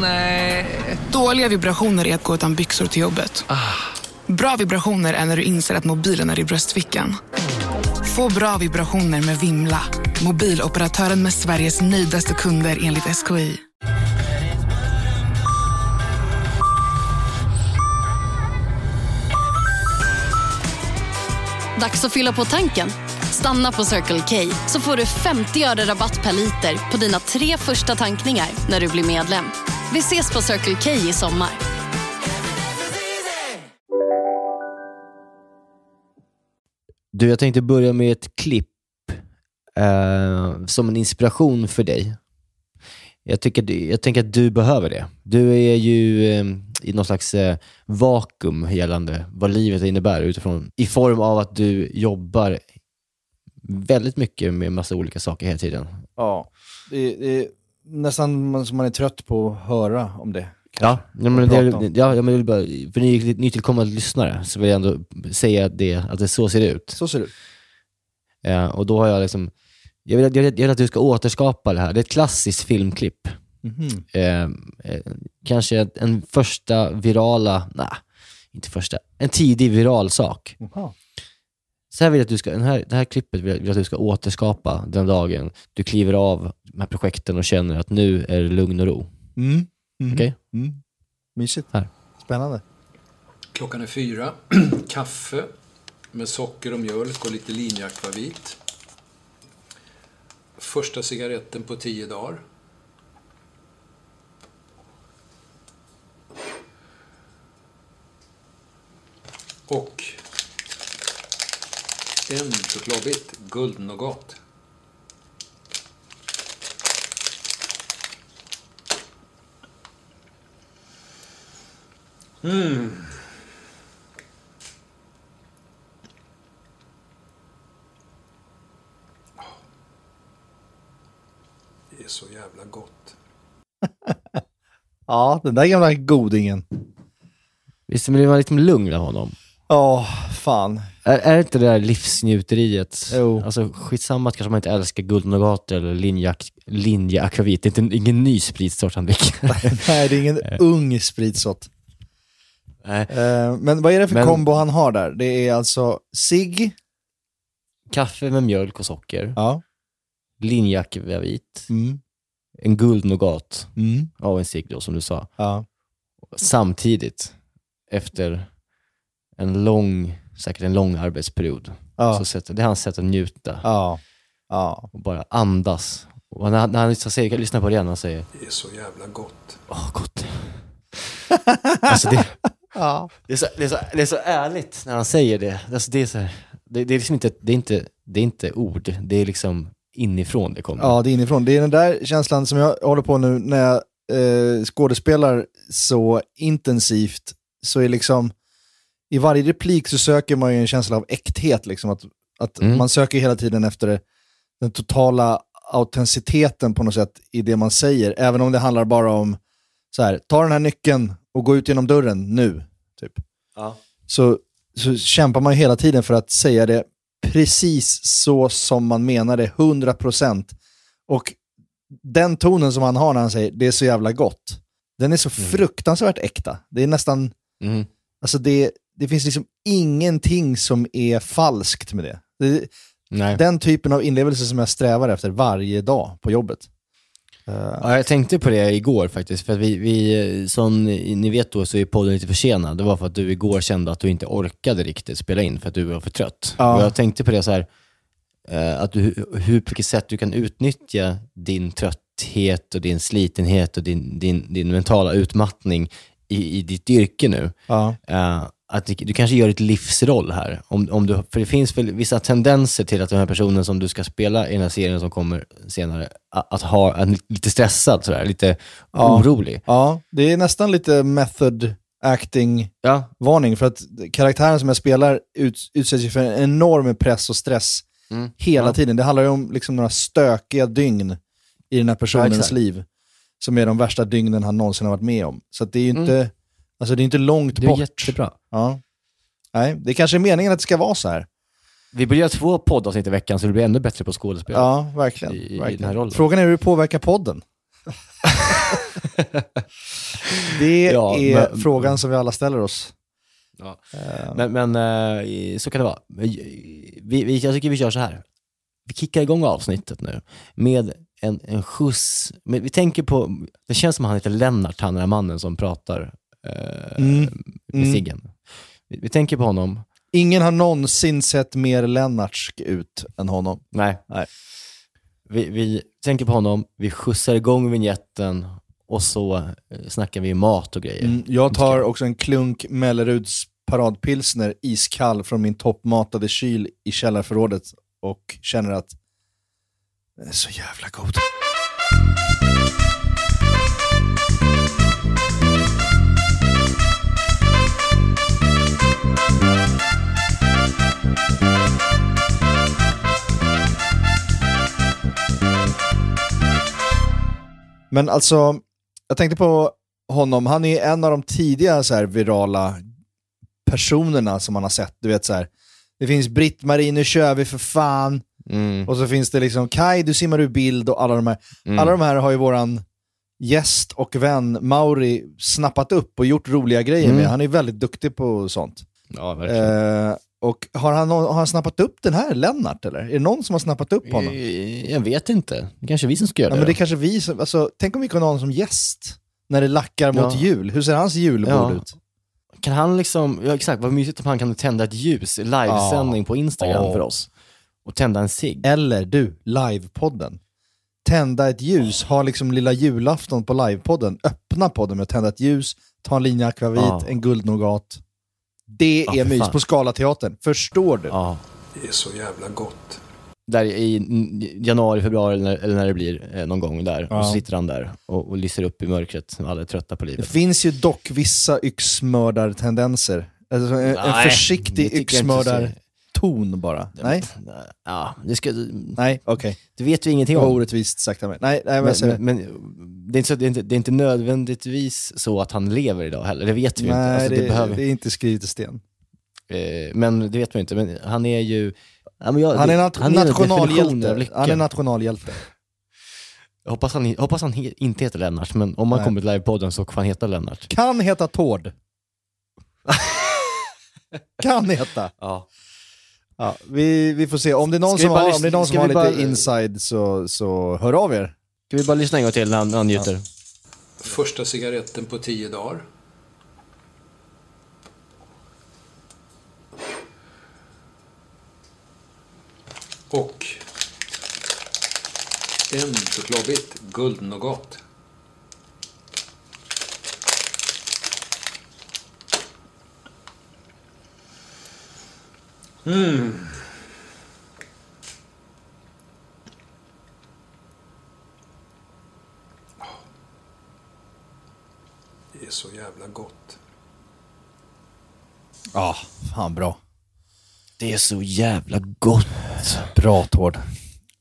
Nej. Dåliga vibrationer är att gå utan byxor till jobbet. Bra vibrationer är när du inser att mobilen är i bröstfickan. Få bra vibrationer med Vimla. Mobiloperatören med Sveriges nöjdaste kunder enligt SKI. Dags att fylla på tanken. Stanna på Circle K så får du 50 öre rabatt per liter på dina tre första tankningar när du blir medlem. Vi ses på Circle K i sommar. Du, jag tänkte börja med ett klipp eh, som en inspiration för dig. Jag, tycker, jag tänker att du behöver det. Du är ju eh, i någon slags eh, vakuum gällande vad livet innebär utifrån, i form av att du jobbar väldigt mycket med massa olika saker hela tiden. Ja, det, det nästan som man är trött på att höra om det. Ja, ja, men det, om. ja, jag vill bara, för ny, nytillkommande lyssnare så vill jag ändå säga att det, att det så ser det ut. Så ser det ut. Eh, och då har jag liksom, jag vill, jag, vill, jag vill att du ska återskapa det här. Det är ett klassiskt filmklipp. Mhm. Eh, eh, kanske en första virala, nej, inte första, en tidig viral sak. Jaha. Så här vill jag att du ska, den här, det här klippet vill jag, vill jag att du ska återskapa den dagen du kliver av de här projekten och känner att nu är det lugn och ro. Mm. Mhm. Okej? Mm. Mysigt. Här. Spännande. Klockan är fyra. Kaffe med socker och mjölk och lite linjeakvavit. Första cigaretten på tio dagar. Och en chokladbit guldnougat. Det är så jävla gott. Ja, den där gamla godingen. Visst blir man lite lugn av honom? Ja, fan. Är, är inte det där livsnjuteriet? Jo. Alltså skitsamma att kanske man inte älskar guldnougater eller linjeak- linjeakvavit. Det är inte, ingen ny spritsort han dricker. Nej, det är ingen ung spritsort. Nej. Eh, men vad är det för Men- kombo han har där? Det är alltså cigg, Kaffe med mjölk och socker, ja. linjeakvavit, Mm. en guldnougat Mm. och en cigg då som du sa. Ja. Samtidigt, efter en lång, säkert en lång arbetsperiod, Ja. så sätter, det är hans sätt att njuta Ja. Ja. och bara andas. Och när, han- när han säger, lyssna på det igen, han säger Det är så jävla gott. Åh, gott. alltså det, Ja. det, är så, det, är så, det är så ärligt när han säger det. Alltså det, är så, här- det, det är liksom inte, det är inte, det är inte ord, det är liksom inifrån det kommer. Ja, det är inifrån. Det är den där känslan som jag håller på nu när jag eh, skådespelar så intensivt. Så är liksom, i varje replik så söker man ju en känsla av äkthet. Liksom, att att Mm. Man söker hela tiden efter den totala autenticiteten på något sätt i det man säger. Även om det handlar bara om, så här, ta den här nyckeln och gå ut genom dörren nu. Typ. Ja. Så, så kämpar man hela tiden för att säga det precis så som man menar det, 100%. Och den tonen som han har när han säger det är så jävla gott, den är så fruktansvärt äkta. Det är nästan, Mm. alltså det, det finns liksom ingenting som är falskt med det. det Nej. den typen av inlevelse som jag strävar efter varje dag på jobbet. Eh, Ja, jag tänkte på det igår faktiskt, för att vi, vi, som ni vet då så är podden lite försenad. Det var för att du igår kände att du inte orkade riktigt spela in för att du var för trött. Ja. Och jag tänkte på det så här, eh, att du, hur, på vilket sätt du kan utnyttja din trötthet och din slitenhet och din, din, din mentala utmattning i, i ditt yrke nu. ja. Eh, att du, du kanske gör ett livsroll här. Om, om du, för det finns väl vissa tendenser till att den här personen som du ska spela i den här serien som kommer senare, att, att ha en lite stressad, sådär, lite Ja. orolig. ja, det är nästan lite method acting Ja, för att karaktären som jag spelar ut, utsätts för en enorm press och stress Mm. hela Ja. tiden. Det handlar ju om liksom några stökiga dygn i den här personens liv. Som är de värsta dygnen han någonsin har varit med om. Så det är ju inte, alltså det är inte långt det är bort. jättebra. Ja. Nej, det kanske är meningen att det ska vara så här. Vi börjar göra två poddavsnitt i veckan så du blir ännu bättre på skådespel. Ja, verkligen. I- i verkligen. den här rollen. Frågan är hur det påverkar podden. Det Ja, är men- frågan som vi alla ställer oss. Ja. Eh, Men, men eh, så kan det vara. Vi, vi, jag tycker vi kör så här. Vi kickar igång avsnittet nu med en, en skjuts. Men vi tänker på, det känns som han heter Lennart, han den här mannen som pratar eh, Mm. med Mm. Siggen. Vi, vi tänker på honom. Ingen har någonsin sett mer Lennartsk ut än honom. Nej. Nej. Vi, vi tänker på honom, vi skjutsar igång vignetten och så eh, snackar vi mat och grejer. Mm, jag tar också en klunk Melleruds paradpilsner iskall från min toppmatade kyl i källarförrådet och känner att den är så jävla god. Men alltså, jag tänkte på honom, han är en av de tidiga så här, virala personerna som man har sett. Du vet så här. det finns Britt-Marie, nu kör vi för fan. Mm. Och så finns det liksom Kai, du simmar ur bild och alla de här. Mm. Alla de här har ju våran gäst och vän Mauri snappat upp och gjort roliga grejer Mm. med. Han är väldigt duktig på sånt. Ja, verkligen. Eh, och har han, har han snappat upp den här Lennart eller? Är det någon som har snappat upp honom? Eh, Jag vet inte. Det kanske är vi som ska göra Ja, det. men det kanske vi som, alltså, tänk om vi kunde ha honom som gäst när det lackar mot Ja. jul. Hur ser hans julbord Ja. ut? Kan han liksom, ja exakt, vad mysigt om han kan tända ett ljus, i livesändning på Instagram för oss. Och tända en cigg. Eller du, livepodden. Tända ett ljus, ha liksom lilla julafton på livepodden. Öppna podden med att tända ett ljus, ta en linje akvavit, en guldnougat. Det är mys fan. på Scalateatern. Förstår du? Ja. Det är så jävla gott. Där i januari, februari eller när, eller när det blir eh, någon gång där. Ja. Och så sitter han där och, och lyser upp i mörkret. Alla är trötta på Det livet. finns ju dock vissa yxmördartendenser. Alltså en, en försiktig det yxmördarton bara. Nej, Ja, det, ska, nej, okej. det vet vi ingenting Det var om. orättvist sagt av mig. Nej, nej men, Men, men, det, är inte så, det, är inte, det är inte nödvändigtvis så att han lever idag heller. Det vet vi ju inte. nej Alltså, det, det behöver, det är inte skrivet i sten. eh, men det vet man inte. Men han är ju... Ja, jag, Han är, nat- definition av nationalhjälte. Han är nationalhjälte. Jag hoppas han, hoppas han he, inte heter Lennart, men om han Nej. kommer till livepodden så får han heta Lennart. Kan heta Tord. kan heta. Ja. Ja, vi, vi får se. Om det är någon Ska som har, lyssna- om det är någon som har lite bara- inside så, så hör av er. Ska vi bara lyssna en gång till när han, han njuter? Första cigaretten på tio dagar. Och en chokladbit guldnougat. Det är så jävla gott. Ja, fan bra. Det är så jävla gott. Bra Tord.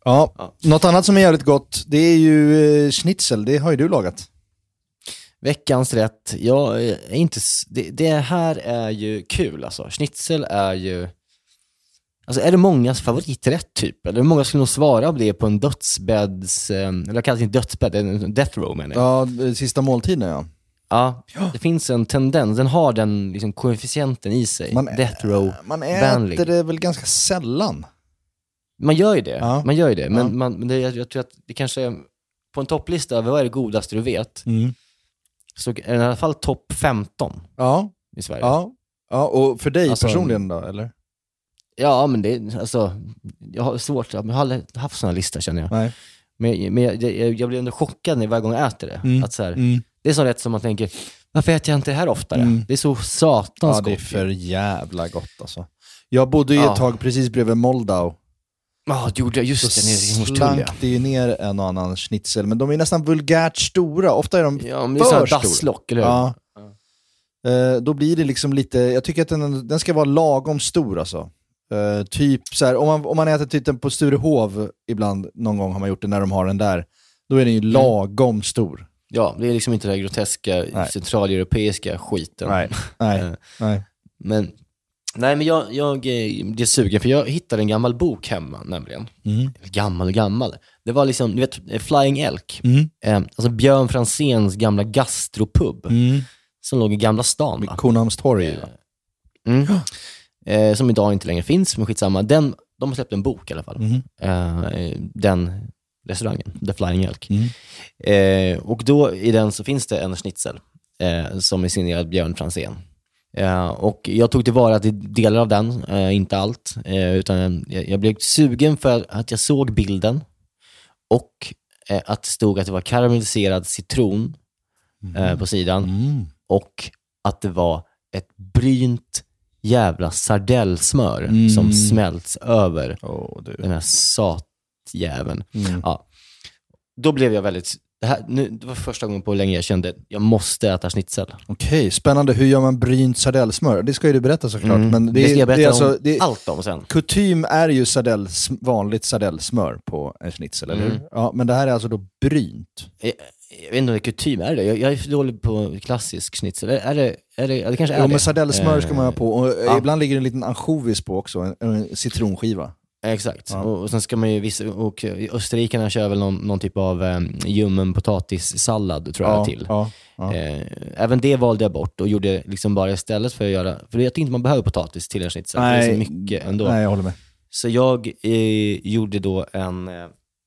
Ja, Ja. något annat som är jävligt gott, det är ju eh, schnitzel. Det har ju du lagat. Veckans rätt, jag är inte... Det, det här är ju kul alltså. Schnitzel är ju... Alltså är det mångas favoriträtt typ? Eller många skulle nog svara på det på en dödsbädds... eh, Eller jag kallar det inte dödsbädd, en death row menar jag. Ja, eh, sista måltiden ja. Ja, det finns en tendens, den har den liksom, koefficienten i sig. Man, death row. man äter det väl ganska sällan. Man gör ju det, Ja. man gör ju det. Men, Ja. man, men det, jag, jag tror att det kanske är på en topplista över vad är det godaste du vet, så är den i alla fall topp 15 Ja, i Sverige. ja. ja, och för dig Alltså- personligen då, eller? Ja, men det alltså, jag har svårt, jag har aldrig haft sådana listor känner jag. Nej. Men, men jag, jag, jag blir ändå chockad när varje gång jag äter det. Mm. Att så här, Mm. Det är så rätt som man tänker, varför äter jag inte det här oftare? Mm. Det är så satans Ja, det är gott. för jävla gott alltså. Jag bodde ju Ja. ett tag precis bredvid Moldau. Ja, det gjorde jag, just Så det, nere i Hornstull slank det ju ner en och annan schnitzel, men de är nästan vulgärt stora. Ofta är de Ja, men det är sådana dasslock, eller hur? Ja. Eh, då blir det liksom lite, jag tycker att den, den ska vara lagom stor alltså. Eh, typ så här, om man, om man äter typ den på Sturehov ibland, någon gång har man gjort det när de har den där, då är den ju Mm. lagom stor. Ja, det är liksom inte den här groteska Nej. centraleuropeiska skiten. Nej, nej, Eh, nej. Men, nej, men jag, jag eh, är sugen, för jag hittade en gammal bok hemma nämligen. Mm. Gammal och gammal. Det var liksom, du vet, eh, Flying Elk. Mm. Eh, alltså Björn Franzéns gamla gastropub Mm. som låg i Gamla stan. Va? Kornhamnstorg. va? Mm. Eh, som idag inte längre finns, men skitsamma. Den, de har släppt en bok i alla fall. Mhm. Eh, den restaurangen, The Flying Elk. Mm. Eh, och då i den så finns det en schnitzel eh, som är signerad Björn Franzén. Eh, och jag tog tillvara till delar av den, inte allt. Utan jag, jag blev sugen för att jag såg bilden och att det stod att det var karamelliserad citron eh, på sidan Mm. och att det var ett brynt jävla sardellsmör Mm. som smälts över du. den här satjäveln. Mm. Ja. Då blev jag väldigt... Det, här, nu, det var första gången på länge jag kände att jag måste äta schnitzel. Okej, spännande. Hur gör man brynt sardellsmör? Det ska ju du berätta såklart. Mm. Men det, det, ska jag berätta det är alltså, det, allt om sen. Kutym är ju sardell, vanligt sardellsmör på en schnitzel, eller Mm. hur? Ja, men det här är alltså då brynt. Jag, jag vet inte om det är kutym, är det jag, jag är för dålig på klassisk schnitzel. Är, är det, är det, det kanske är Jo, det. men sardellsmör ska man ha Eh, på. Och ja. Ibland ligger det en liten ansjovis på också, en, en citronskiva. Exakt. Ja. Och, och sen ska man ju, vissa, och österrikarna kör väl någon, någon typ av um, ljummen potatissallad, tror jag, Ja, till. ja. Eh, även det valde jag bort och gjorde liksom bara istället för att göra, för jag tycker inte man behöver potatis till en schnitzel, det är så mycket ändå. Nej, jag håller med. Så jag eh, gjorde då en, eh,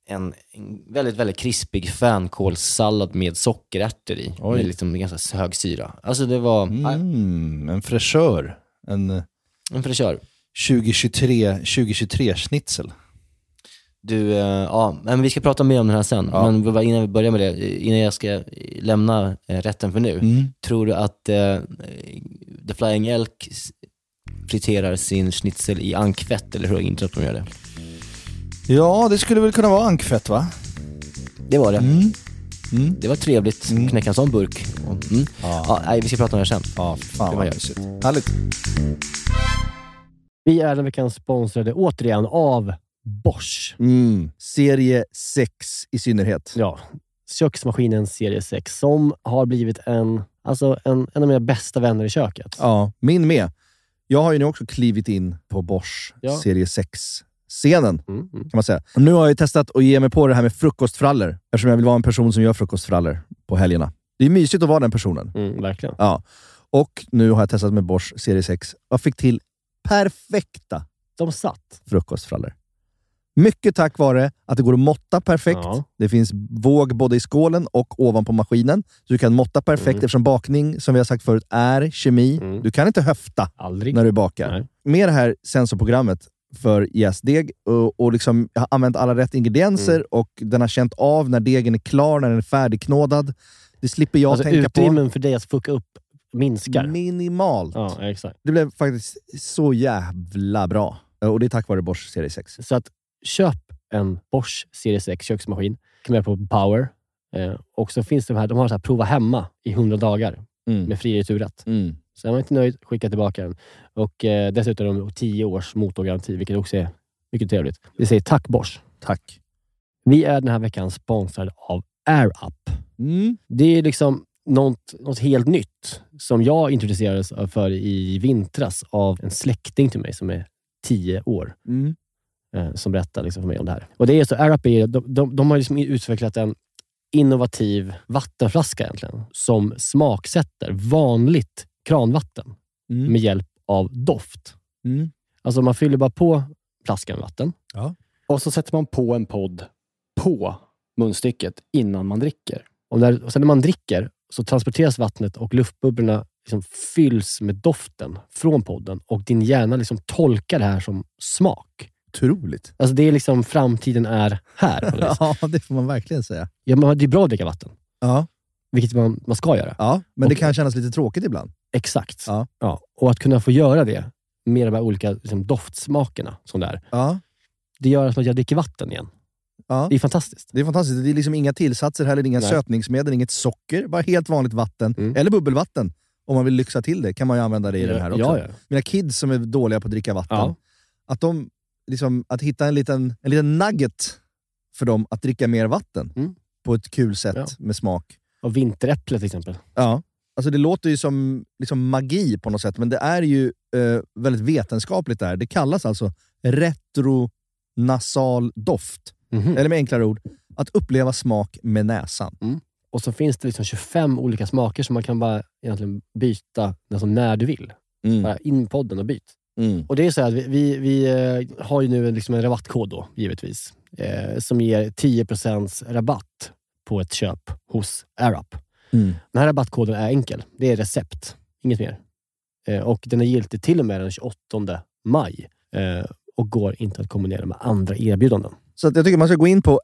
en, en väldigt, väldigt krispig fänkålssallad med sockerärtor i. Oj. Med liksom ganska hög syra. Alltså det var Mm, en fräschör. En eh, en fräschör. 2023, 2023 schnitzel. Du, eh, ja, men vi ska prata mer om den här sen. Ja. Men innan vi börjar med det, innan jag ska lämna eh, rätten för nu. Mm. Tror du att eh, The Flying Elk friterar sin schnitzel i ankfett eller hur inte att de gör det? Ja, det skulle väl kunna vara ankfett va? Det var det. Mm. Mm. Det var trevligt. Mm. Knäcka en sån burk. Mm. Ja. Ja, nej, vi ska prata om det här sen. Ja, fan Det vad mysigt. Härligt. Vi är den veckan sponsrade återigen av Bosch. Mm. Serie 6 i synnerhet. Ja, köksmaskinen serie 6 som har blivit en, alltså en, en av mina bästa vänner i köket. Ja, min med. Jag har ju nu också klivit in på Bosch Ja. serie 6-scenen, Mm, mm. kan man säga. Nu har jag ju testat att ge mig på det här med frukostfrallor, eftersom jag vill vara en person som gör frukostfrallor på helgerna. Det är mysigt att vara den personen. Mm, verkligen. Ja. Och nu har jag testat med Bosch serie 6 och fick till perfekta De satt. frukostfrallor. Mycket tack vare att det går att måtta perfekt. Ja. Det finns våg både i skålen och ovanpå maskinen. Så du kan måtta perfekt Mm. eftersom bakning, som vi har sagt förut, är kemi. Mm. Du kan inte höfta Aldrig. när du bakar. Nej. Med det här sensorprogrammet för jästdeg och, och liksom, jag har använt alla rätt ingredienser Mm. och den har känt av när degen är klar, när den är färdigknådad. Det slipper jag alltså, tänka utrymmen för dig att fucka upp minskar. Minimalt. Ja, exakt. Det blev faktiskt så jävla bra. Och det är tack vare Bosch serie 6. Så att köp en Bosch serie 6 köksmaskin. Göra på Power. Eh, och så finns det de här, de har så här prova hemma i 100 dagar Mm. med fri returrätt. Mm. Så är man inte nöjd, skicka tillbaka den. Och eh, dessutom har de 10 års motorgaranti, vilket också är mycket trevligt. Vi säger tack Bosch. Tack. Vi är den här veckan sponsrade av AirUp. Mm. Det är liksom något, något helt nytt som jag introducerades för i vintras av en släkting till mig som är 10 år. Mm. eh, som berättar liksom för mig om det här. Och det är så, AirUp är, de, de, de har liksom utvecklat en innovativ vattenflaska egentligen, som smaksätter vanligt kranvatten Mm. med hjälp av doft. Mm. Alltså man fyller bara på flaskan med vatten Ja. och så sätter man på en podd på munstycket innan man dricker. Och, när, och sen när man dricker så transporteras vattnet och luftbubblorna liksom fylls med doften från podden och din hjärna liksom tolkar det här som smak. Otroligt. Alltså det är liksom framtiden är här. Ja, det får man verkligen säga. Ja, men det är bra att dricka vatten, Ja, vilket man, man ska göra. ja men det Och- kan kännas lite tråkigt ibland. Exakt. Ja. Ja. Och att kunna få göra det med de här olika liksom, doftsmakerna som det är, Ja, det gör att jag dricker vatten igen. Ja. Det är fantastiskt. Det är fantastiskt. Det är liksom inga tillsatser heller, inga Nej. sötningsmedel, inget socker. Bara helt vanligt vatten. Mm. Eller bubbelvatten. Om man vill lyxa till det kan man ju använda det i den här också. Ja, ja. Mina kids som är dåliga på att dricka vatten, Ja. att, de, liksom, att hitta en liten, en liten nugget för dem att dricka mer vatten Mm. på ett kul sätt Ja. med smak. Och vinteräpple till exempel. Ja. Alltså det låter ju som liksom magi på något sätt, men det är ju eh, väldigt vetenskapligt där. Det kallas alltså retronasal doft. Mhm. eller med enklare ord, att uppleva smak med näsan. Och så finns det liksom 25 olika smaker som man kan bara egentligen byta alltså när du vill. Bara in i podden och byt. Mm. Och det är så här, att vi, vi, vi eh, har ju nu en, liksom en rabattkod då, givetvis. Eh, som ger 10% rabatt på ett köp hos AirUp. Mm. Den här rabattkoden är enkel. Det är recept, inget mer. Eh, och den är giltig till och med den 28 maj. Eh, och går inte att kombinera med andra erbjudanden. Så att jag tycker man ska gå in på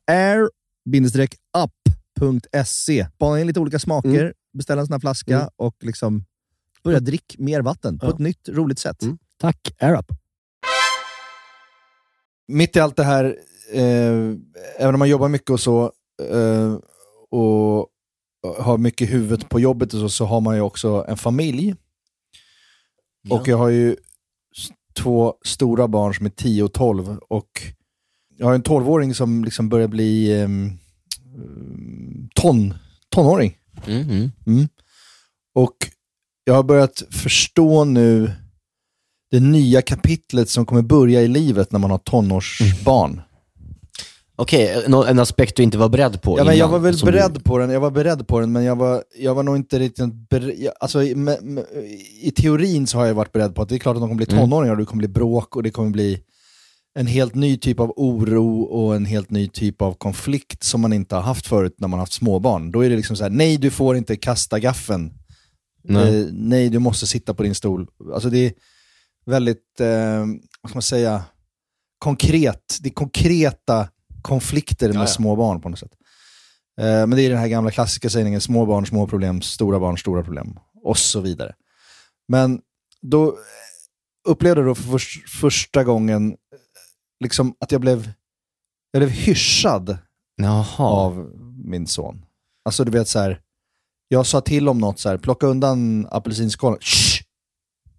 air-up.se. Spana in lite olika smaker, beställa en sån här flaska Mm. och liksom börja dricka mer vatten på Ja. ett nytt, roligt sätt. Mm. Tack AirUp. Mitt i allt det här, eh, även om man jobbar mycket och så, eh, och har mycket huvudet på jobbet och så, så har man ju också en familj. Och jag har ju två stora barn som är 10 och 12 och jag har en 12-åring som liksom börjar bli ehm, ton, tonåring. Mm, mm. Mm. Och jag har börjat förstå nu det nya kapitlet som kommer börja i livet när man har tonårsbarn. Okej, nå- en aspekt du inte var beredd på Ja, men jag var väl som du- beredd på den, jag var beredd på den, men jag var, jag var nog inte riktigt beredd. Alltså, i, med, med, I teorin så har jag varit beredd på att det är klart att de kommer bli Mm. tonåringar och det kommer bli bråk och det kommer bli en helt ny typ av oro och en helt ny typ av konflikt som man inte har haft förut när man har haft småbarn. Då är det liksom så här: nej du får inte kasta gaffeln. Nej. Eh, nej du måste sitta på din stol. Alltså det är väldigt, eh, vad ska man säga, konkret. Det är konkreta konflikter med Ja, ja. små barn på något sätt. Eh, men det är den här gamla klassiska sägningen, små barn, små problem, stora barn, stora problem. Och så vidare. Men då upplevde jag då för förs- första gången liksom att jag blev, jag blev hyschad Jaha. av min son. Alltså du vet så här. jag sa till om något så här, plocka undan apelsinskålen. Shh!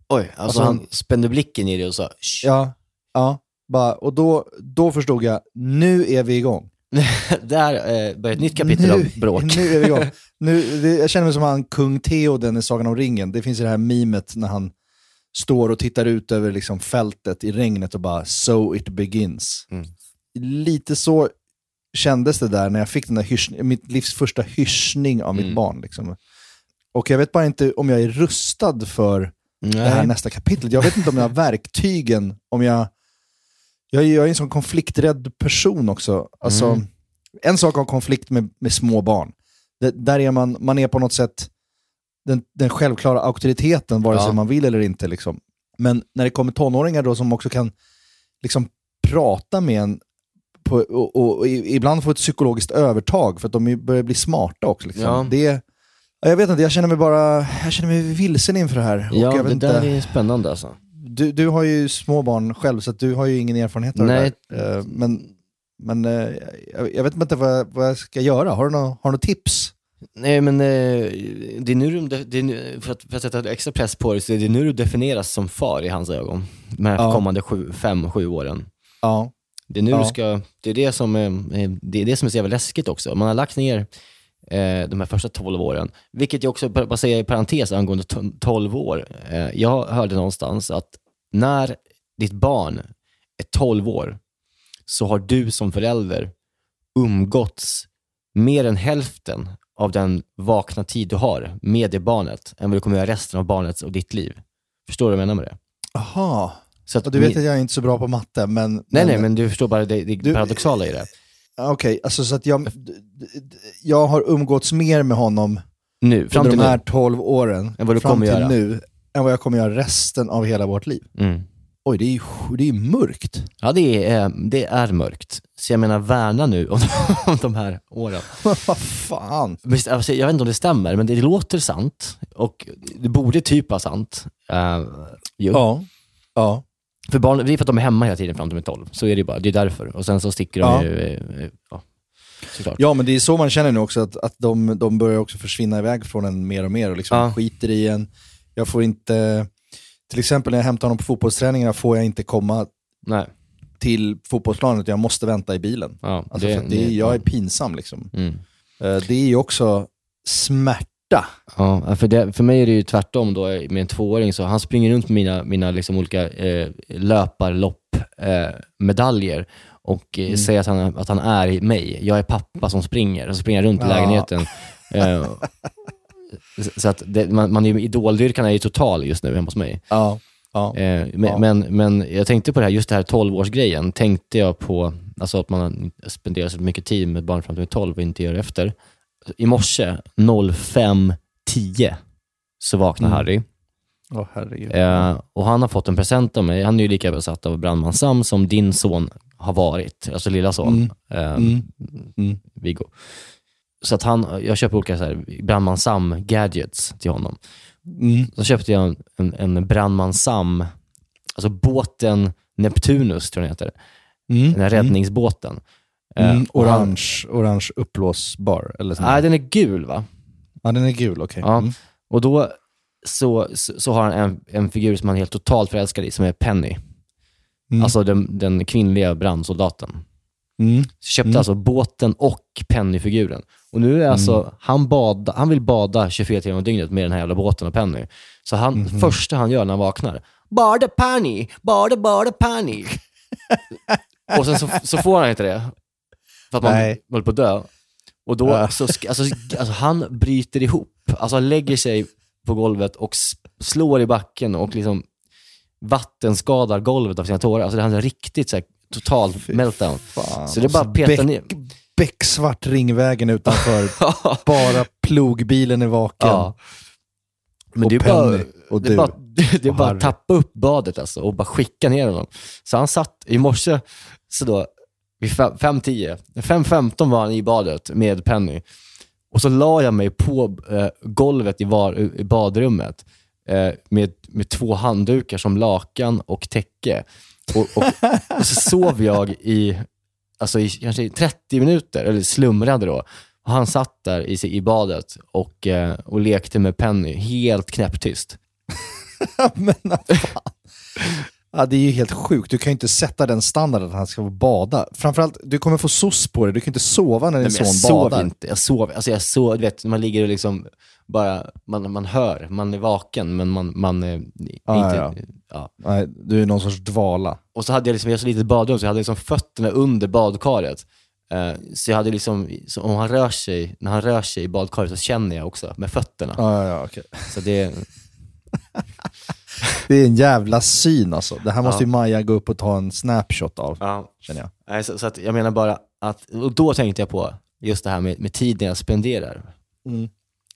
Oj, alltså, Alltså, han spände blicken i dig och sa "Shh." Ja, ja. Bara, och då, då förstod jag, nu är vi igång. Där eh, börjar ett nytt kapitel nu, av bråk. Nu är vi igång. Nu, det, jag känner mig som han kung Theoden i Sagan om ringen. Det finns ju det här mimet när han står och tittar ut över liksom fältet i regnet och bara “so it begins”. Mm. Lite så kändes det där när jag fick den där mitt livs första hyschning av mitt Mm. barn. Liksom. Och jag vet bara inte om jag är rustad för det här Nej. nästa kapitlet. Jag vet inte om jag har verktygen, om jag... Jag är, jag är en sån konflikträdd person också. Alltså, Mm. En sak att ha konflikt med, med små barn. Det, där är man, man är på något sätt den, den självklara auktoriteten, vare sig Ja. man vill eller inte. Liksom. Men när det kommer tonåringar då som också kan liksom, prata med en på, och, och, och ibland få ett psykologiskt övertag för att de börjar bli smarta också. Liksom. Ja. Det, ja, jag vet inte, jag känner mig bara jag känner mig vilsen inför det här. Och Ja, jag vet det inte, där är spännande alltså. du, du har ju små barn själv, så du har ju ingen erfarenhet av Nej. det där. Eh, Men, men eh, jag, jag vet inte vad, jag- vad jag ska göra. Har du några har du några tips? Nej men eh, det är nu du, det är nu, för, att, för att sätta extra press på dig, så är det nu du definieras som far i hans ögon. De här Ja. kommande sju, fem, sju åren. Ja. Det är nu Ja. du ska, det är det som, eh, det är det som är så jävla läskigt också. Man har lagt ner eh, de här första 12 åren, vilket jag också, bara säga i parentes angående to- 12 år. Eh, jag hörde någonstans att när ditt barn är 12 år, så har du som förälder umgåtts mer än hälften av den vakna tid du har med det barnet, än vad du kommer göra resten av barnets och ditt liv. Förstår du vad jag menar med det? Jaha. Så att Och du vet min- att jag är inte så bra på matte, men... Nej, nej, men du förstår bara det, det Du- paradoxala i det. Okej, alltså så att jag, jag har umgåtts mer med honom Nu, fram under till de här nu. 12 åren, Än vad du fram kommer till göra. nu, än vad jag kommer göra resten av hela vårt liv. Mm. Oj, det är ju det är mörkt. Ja, det är, eh, det är mörkt. Så jag menar, värna nu om, om de här åren. Vad fan. Alltså, jag vet inte om det stämmer, men det låter sant. Och det borde typ vara sant. Uh, Ja. Ja. För barn, det är för att de är hemma hela tiden fram till de är 12. Så är det ju bara. Det är därför. Och sen så sticker de Ja. ju... eh, Ja, såklart. Ja, men det är så man känner nu också, att, att de, de börjar också försvinna iväg från en mer och mer och liksom Ja. skiter i en. Jag får inte, till exempel när jag hämtar honom på fotbollsträningarna får jag inte komma Nej. till fotbollsplanen utan jag måste vänta i bilen. Ja, Alltså för att det, är- jag är pinsam liksom. Mm. Eh, Det är ju också smärta. Ja, för, det, för mig är det ju tvärtom då med en tvååring. Så han springer runt med mina, mina liksom olika eh, löparlopp-medaljer eh, och eh, säger att han, att han är mig. Jag är pappa som springer. Och så springer jag runt i Ja. lägenheten. Eh, så att det, man, man är, idoldyrkan är ju total just nu hemma hos mig. Ja. ja. Eh, men, Ja. men, men jag tänkte på det här, just det här 12-årsgrejen, tänkte jag på, alltså att man spenderar så mycket tid med barn fram till 12 och inte gör efter. I morse 05.10 så vaknade Mm. Harry herregud. eh, och han har fått en present av mig. Han är ju lika besatt av Brandman Sam som din son har varit, alltså lilla son, Mm. eh, Mm. Mm. Viggo. Så att han, jag köper olika så här Brandman Sam gadgets till honom. Mm. Så köpte jag en, en Brandman Sam, alltså båten Neptunus tror jag den heter. Mm. Den här räddningsbåten. Eh, Mm. och han- Orange, orange uppblåsbar. Eller Nej, den är gul va? Ja, den är gul, okej. Ja. Mm. Och då så, så, så har han en, en figur som han är helt totalt förälskad i, som är Penny. Mm. Alltså den, den kvinnliga brandsoldaten. Mm. Så köpte Mm. alltså båten och Penny-figuren. Och nu är alltså, han, bada, han vill bada 24 timmar om dygnet med den här jävla båten och Penny. Så han, Mhm. första han gör när han vaknar, bada Penny, bada bada Penny. och sen så, så får han inte det. För att man Nej. håller på att dö. Och då, Ja. så, alltså, alltså han bryter ihop. Alltså han lägger sig på golvet och slår i backen och liksom vattenskadar golvet av sina tårar. Alltså det är riktigt så här, total meltdown. Fan. Så det är bara att peta bäck- ner. Becksvart Ringvägen utanför. bara plogbilen är vaken. Ja. Men Och det är bara, Penny och det är du bara, det är och bara att tappa upp badet alltså och bara skicka ner honom. Så han satt i morse, så då, vid fem- 5.10, 5.15 var han i badet med Penny. Och så la jag mig på eh, golvet i, var, i badrummet eh, med, med två handdukar som lakan och täcke. Och, och, och så sov jag i, alltså i kanske i 30 minuter, eller slumrade då. Och han satt där i, i badet och, eh, och lekte med Penny, helt knäpptyst. Men vad fan. Ja, det är ju helt sjukt. Du kan ju inte sätta den standarden att han ska få bada. Framförallt, du kommer få soc på dig. Du kan inte sova när din Nej, jag son sov badar. inte. Jag sov, alltså jag sov, du vet, man ligger och liksom bara, man, man hör, man är vaken, men man, man är Ja, inte... ja. Ja. Nej, du är någon sorts dvala. Och så hade jag liksom, jag så litet badrum, så jag hade liksom fötterna under badkaret. Eh, så jag hade liksom, om han rör sig, när han rör sig i badkaret så känner jag också med fötterna. Ja, ja, ja, okej. Så det, Det är en jävla syn alltså. Det här måste Ja. ju Maja gå upp och ta en snapshot av, ja. känner jag. Nej, så, så att jag menar bara att, och då tänkte jag på just det här med, med tiden jag spenderar. Mm.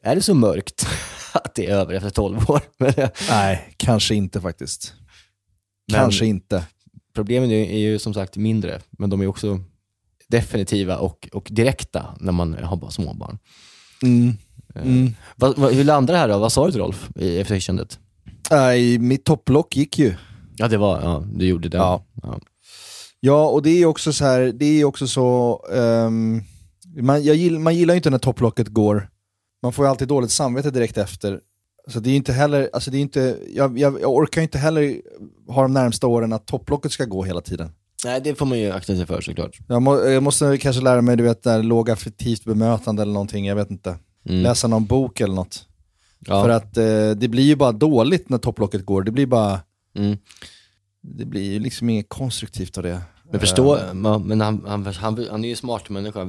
Är det så mörkt att det är över efter 12 år? Nej, kanske inte faktiskt. Men- Kanske inte. Problemen är, ju som sagt mindre, men de är också definitiva och, och direkta när man har bara små barn. Mm. Mm. Vad- vad- hur landade det här då? Vad sa du till Rolf i efterkändet? Nej, mitt topplock gick ju. Ja, det var, ja, du gjorde det. Ja. Ja. Ja, och det är också så här, det är också så, ehm, man, jag gill, man gillar ju inte när topplocket går. Man får ju alltid dåligt samvete direkt efter. Så det är inte heller, alltså det är inte, jag, jag, jag orkar inte heller ha de närmsta åren att topplocket ska gå hela tiden. Nej, det får man ju akta sig för såklart. Jag, må, jag måste kanske lära mig, du vet, där, lågaffektivt bemötande eller någonting, jag vet inte. Mm. Läsa någon bok eller något. Ja. För att eh, det blir ju bara dåligt när topplocket går. Det blir bara, Mm. det blir ju liksom inget konstruktivt av det. Men förstår, Eh, ja, men han, han, han, han är ju en smart människa.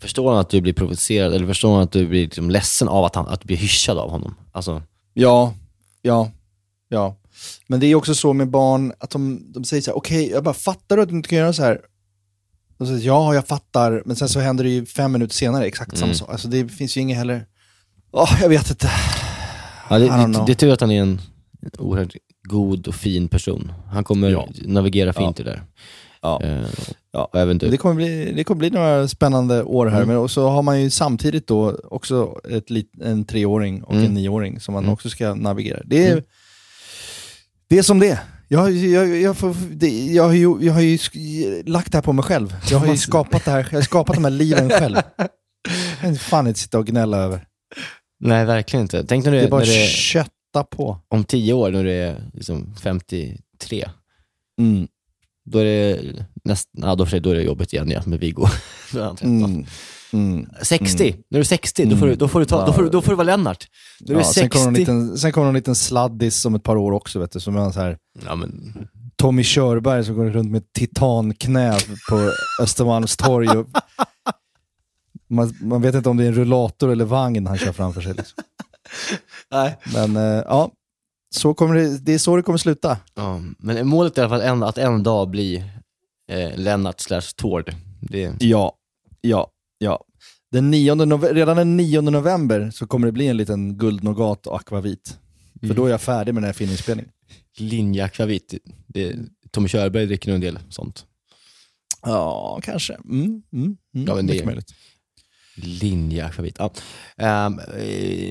Förstår han att du blir provocerad eller förstår han att du blir liksom ledsen av att, han, att du blir hyschad av honom? Alltså, Ja, ja, ja. Men det är också så med barn att de, de säger så här, okej, jag bara fattar du att du inte kan göra så här? Så säger ja, jag fattar, men sen så händer det ju fem minuter senare exakt samma Mm. sak. Alltså det finns ju inget heller, åh, jag vet inte. ja, det, det, det är tur att han är en oerhört god och fin person. Han kommer Ja. navigera fint i det där. Ja. Eh, Ja. även du. Det kommer, bli, det kommer bli några spännande år här, Mm. men så har man ju samtidigt då också ett lit, en treåring och Mm. en nioåring som man Mm. också ska navigera. Det är, Mm. det är som det jag, jag, jag, får, det, jag, har ju, jag har ju lagt det här på mig själv. Jag har ju skapat det här, jag har skapat de här liven själv. Jag kan fan inte sitta och gnälla över. Nej, verkligen inte. Tänk när du Det är, bara när du kötta på. om tio år, när du är liksom 53. Mm. Då är det näst, ja, då, för sig, då är det jobbet igen ja, med Viggo. Då är han 13. Mm. Mm. 60. När du är 60, då, får du, då, får du ta, då, får, då får du vara Lennart. När du är Ja, 60. sen kommer en liten, sen en liten sladdis om ett par år också, vet du, som är så här Ja, men, Tommy Körberg som går runt med titanknä på Östermalmstorg. Och man, man vet inte om det är en rullator eller vagn han kör framför sig. Liksom. Nej. Men eh, ja, så kommer det, det är så det kommer sluta. ja, men målet är i alla fall en, att en dag bli eh, Lennart slash Tord. Det, Ja, ja, ja. Den 9 nove- redan den 9 november så kommer det bli en liten guldnogat och akvavit. För då är jag färdig med den här filminspelningen. Linjeakvavit. Det, Tommy Körberg dricker nog en del sånt. Ja, kanske. Mm, mm, mm, Ja, men det- möjligt. Linjeakvavit. Ja. Eh,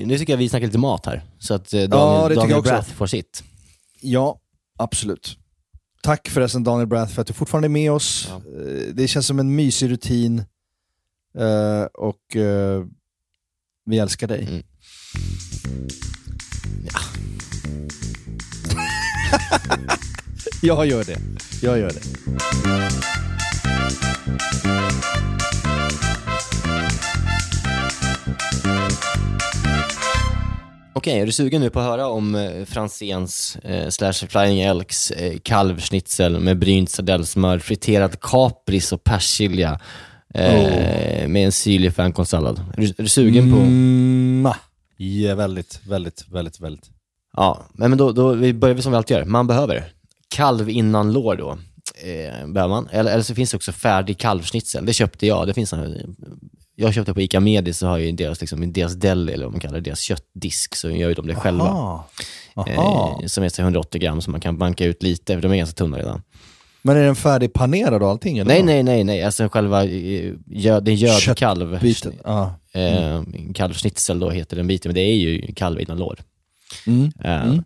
nu tycker jag vi snackar lite mat här. Så att eh, Ja, Daniel, det tycker Daniel. Brath får sitt. Ja, absolut. Tack förresten Daniel Brath för att du fortfarande är med oss. Ja. Eh, Det känns som en mysig rutin Eh, och eh, vi älskar dig. Mm. Jag gör det. Jag gör det. Okej, är du sugen nu på att höra om eh, Franzéns eh, slash Flying Elks eh, kalvschnitzel med brynt sardellsmör, friterad kapris och persilja eh, med en syrlig fänkålssallad? Är är du sugen på... Mm, ja, väldigt, väldigt, väldigt, väldigt. Ja, men då, då vi börjar vi som vi alltid gör. Man behöver kalv innan lår då. Eh, behöver man. Eller, eller så finns det också färdig kalvschnitzel. Det köpte jag. Det finns en, jag köpte på ICA Medi så har ju deras, liksom, deras deli, eller vad man kallar det, deras köttdisk, så gör ju de det själva. Aha. Aha. Eh, som är så 180 gram, så man kan banka ut lite, för de är ganska tunna redan. Men är den färdigpanerad och allting? Eller Nej, nej, nej, nej. Alltså själva, eh, gö, det är gödkalv. Biten. Ja. Eh, kalvschnitzel då heter den biten, men det är ju kalv innan lår. Mm. Eh,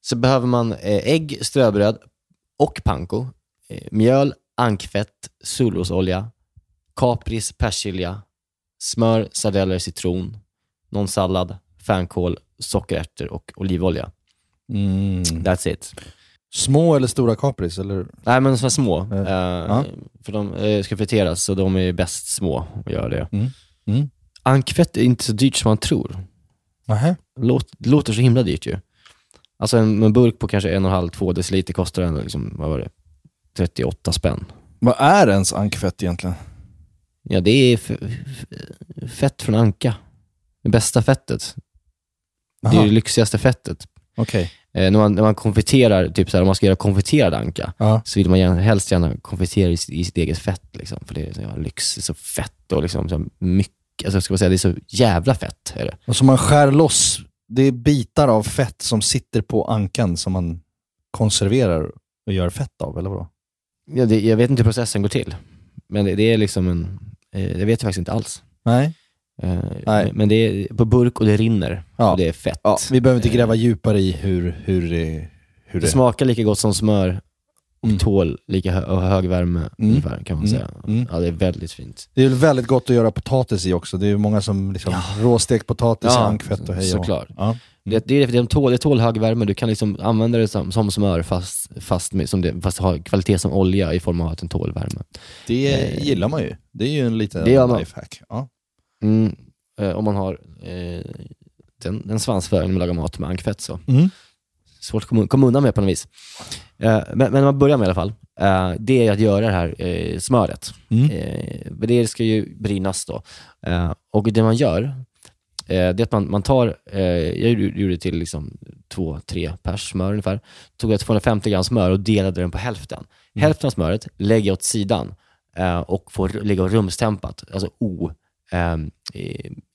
Så behöver man eh, ägg, ströbröd och panko, eh, mjöl, ankfett, solrosolja, kapris, persilja, smör, sardeller, citron, någon sallad, fänkål, sockerärtor och olivolja. Mm. That's it. Små eller stora kapris? Eller? Nej men så små, eh, ja. för de eh, ska friteras så de är bäst små att göra det. Mm. Mm. Ankfett är inte så dyrt som man tror. Nähä. Låt, låter så himla dyrt ju. Alltså en, en burk på kanske en och en halv, två deciliter kostar en, liksom, vad var det, 38 spänn. Vad är ens ankfett egentligen? Ja, det är fett från anka. Det bästa fettet. Det är Aha. det lyxigaste fettet. Okej. Eh, när, man, när man konfiterar, typ så här, om man ska göra konfiterad anka, Ja. så vill man gärna, helst gärna konfitera i, sitt- i sitt eget fett. Liksom, för det är så ja, lyx, det är så fett och liksom, så mycket, alltså, ska man säga, det är så jävla fett. Är det. Och så man skär loss, det är bitar av fett som sitter på ankan som man konserverar och gör fett av, eller vadå? Ja, det, jag vet inte hur processen går till, men det, det är liksom en, det vet jag faktiskt inte alls. Nej. Eh, Nej. Men det är på burk och det rinner Ja. och det är fett. Ja, vi behöver inte gräva djupare i hur, hur, det, hur Det det... smakar lika gott som smör och Mm. tål lika hö hög värme ungefär kan man Mm. säga. Mm. Ja, det är väldigt fint. Det är väl väldigt gott att göra potatis i också. Det är ju många som liksom råstekt potatis, Ja, ankfett och hej och såklart. Ja. Det, det, är, det, tål, det tål hög värme, du kan liksom använda det som, som smör fast, fast, med, som det, fast har kvalitet som olja i form av att den tål värme. Det Eh. gillar man ju. Det är ju en liten man. lifehack. Ja. Mm, eh, om man har eh, den, den svansföringen med att laga mat med ankfett så. Mm. Svårt att komma, undan med på något vis. Eh, men, men man börjar med i alla fall, eh, det är att göra det här eh, smöret. Mm. Det ska ju brynas då. Och det man gör, det är att man, man tar, jag gjorde till liksom två, tre pers smör ungefär. Tog jag 250 gram smör och delade den på hälften. Hälften av smöret lägger jag åt sidan och får ligga rumstempat, alltså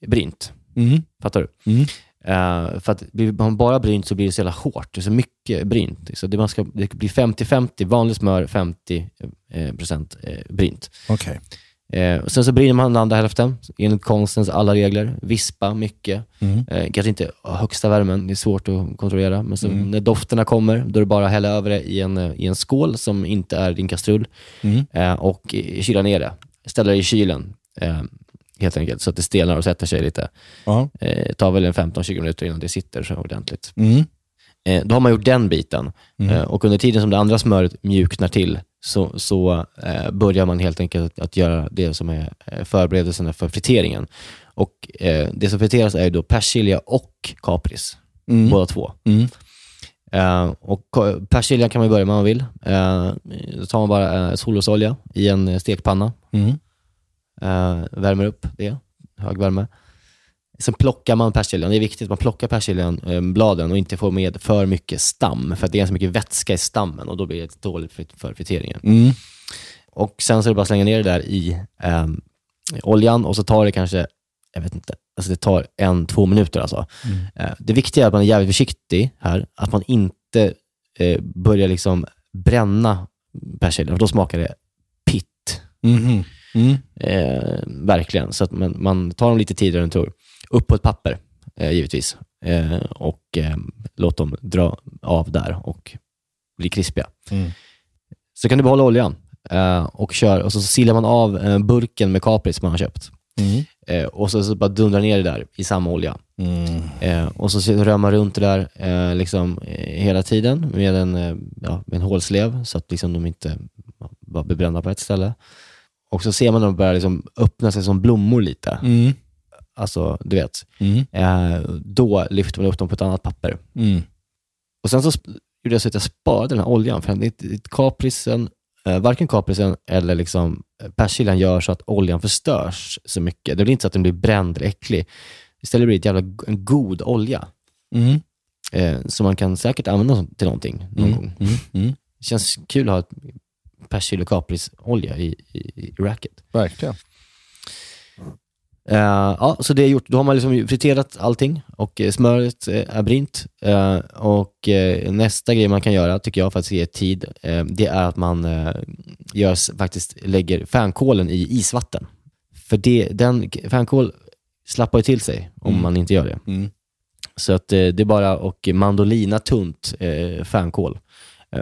obrynt. Mm. Fattar du? Mm. Eh, för att blir man bara brynt så blir det så jävla hårt. Det är så mycket brynt. Så det, man ska, det blir 50-50 vanligt smör, 50% eh, procent, eh, brynt. Okej. Eh, sen så bryner man den andra hälften enligt konstens alla regler. Vispa mycket. Mm. Eh, kanske inte högsta värmen, det är svårt att kontrollera. Men så när dofterna kommer, då är det bara att hälla över det i en, eh, i en skål som inte är din kastrull Mm. eh, och kyla ner det. Ställa det i kylen eh, helt enkelt så att det stelnar och sätter sig lite. Ja. Eh, tar väl en 15-20 minuter innan det sitter så ordentligt. Mm. Eh, då har man gjort den biten. Mm. Eh, och under tiden som det andra smöret mjuknar till så, så eh, börjar man helt enkelt att, att göra det som är eh, förberedelserna för friteringen. Och eh, Det som friteras är då persilja och kapris, Mm. båda två. Eh, och persilja kan man börja med om man vill. Eh, då tar man bara eh, solrosolja i en stekpanna, Mm. Eh, värmer upp det, hög värme. Sen plockar man persiljan. Det är viktigt att man plockar persiljan, eh, bladen och inte får med för mycket stam, för att det är ganska mycket vätska i stammen och då blir det dåligt för, för friteringen. Mm. Och Sen så är det bara att slänga ner det där i ehm, oljan och så tar det kanske, jag vet inte, alltså det tar en, två minuter alltså. Eh, det viktiga är att man är jävligt försiktig här, att man inte eh, börjar liksom bränna persiljan, för då smakar det pitt. Mhm. Mm. Eh, verkligen. Så att man, man tar dem lite tidigare än en tror. Upp på ett papper, eh, givetvis. Eh, och eh, låt dem dra av där och bli krispiga. Mm. Så kan du behålla oljan eh, och kör och så silar man av eh, burken med kapris man har köpt. Mm. Och så, så bara dundrar ner det där i samma olja. Mm. Och så rör man runt det där liksom, hela tiden med en, ja, med en hålslev så att liksom, de inte bara blir brända på ett ställe. Och så ser man dem börja liksom, öppna sig som blommor lite. Mm. Alltså, du vet. Mm. Eh, då lyfter man upp dem på ett annat papper. Mm. Och Sen så gjorde jag så att jag sparade den här oljan, för kaprisen, eh, varken kaprisen eller liksom eh, persiljan gör så att oljan förstörs så mycket. Det blir inte så att den blir bränd eller äcklig. Istället blir det jävla, en god olja. Mm. Eh, som man kan säkert använda till någonting någon gång. Mm. Mm. Det känns kul att ha ett persil och kaprisolja i, i, i racket. Verkligen. Eh, ja, så det är gjort. Då har man liksom friterat allting och eh, smöret är brynt. Eh, och eh, nästa grej man kan göra, tycker jag, för att ge tid, det är att man gör, faktiskt lägger fänkålen i isvatten. För det, den, fänkål slappar ju till sig om Mm. man inte gör det. Mm. Så att det är bara att mandolina tunt fänkål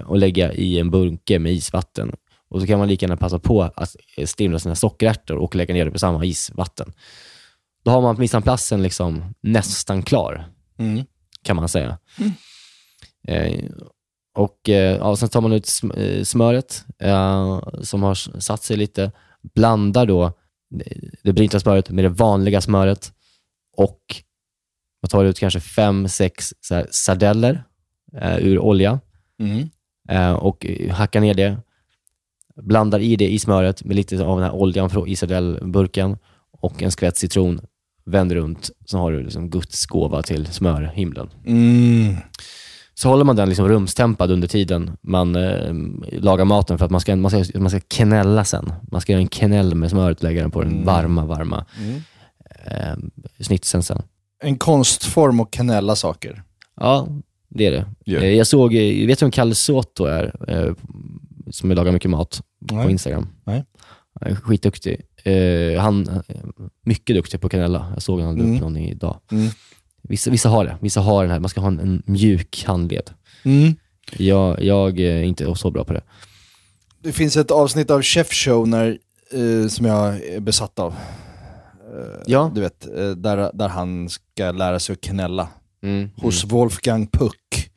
och lägga i en bunke med isvatten. Och så kan man lika gärna passa på att eh, strimla sina sockerärtor och lägga ner det på samma isvatten. Då har man mise en placen liksom nästan klar, Mm. kan man säga. Eh, och eh, ja, Sen tar man ut sm- eh, smöret eh, som har satt sig lite, blandar då det- brynta smöret med det vanliga smöret och man tar ut kanske fem, sex sardeller eh, ur olja Mm. Eh, och hackar ner det. Blandar i det i smöret med lite av den här oljan från i sardellburken och en skvätt citron. Vänder runt, så har du liksom Guds gåva till smörhimlen. Mm. Så håller man den liksom rumstempad under tiden man eh, lagar maten för att man ska, man, ska, man ska knälla sen. Man ska göra en knäll med smöret och lägga den på den Mm. varma, varma Mm. eh, snitsen sen. En konstform att kanella saker. Ja, det är det. Eh, Jag såg, eh, vet du vem Kalle Soto är? Eh, som lagar mycket mat på Nej. Instagram. Nej. Han är Skitduktig. Eh, han är mycket duktig på kanella. Jag såg han hade Mm. någon idag. Mm. Vissa, vissa har det. Vissa har den här. Man ska ha en, en mjuk handled. Mm. Jag, jag är inte så bra på det. Det finns ett avsnitt av Chef Show när, eh, som jag är besatt av. Eh, Ja. Du vet, där, där han ska lära sig att knälla. Mm. Hos Wolfgang Puck.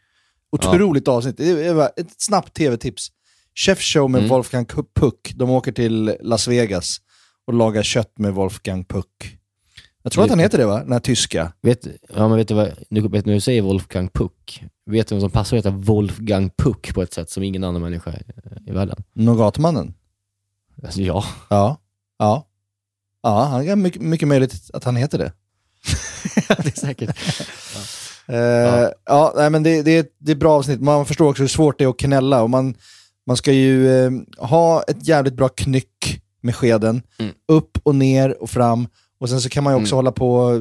Otroligt avsnitt. Det är bara ett snabbt tv-tips. Chef Show med Mm. Wolfgang Puck. De åker till Las Vegas och lagar kött med Wolfgang Puck. Jag tror att han heter det va? Den här tyska. Vet, ja, men vet du vad, nu, vet, du säger Wolfgang Puck, vet du vem som passar att heta Wolfgang Puck på ett sätt som ingen annan människa i, världen? Nougatmannen. Alltså, ja. Ja. Ja. Ja, han är mycket, mycket möjligt att han heter det. det är säkert. Eh, ja. nej, men det, det, är, det är ett bra avsnitt. Man förstår också hur svårt det är att knälla. Och man, man ska ju eh, ha ett jävligt bra knyck med skeden. Mm. Upp och ner och fram. Och sen så kan man ju också Mm. hålla på,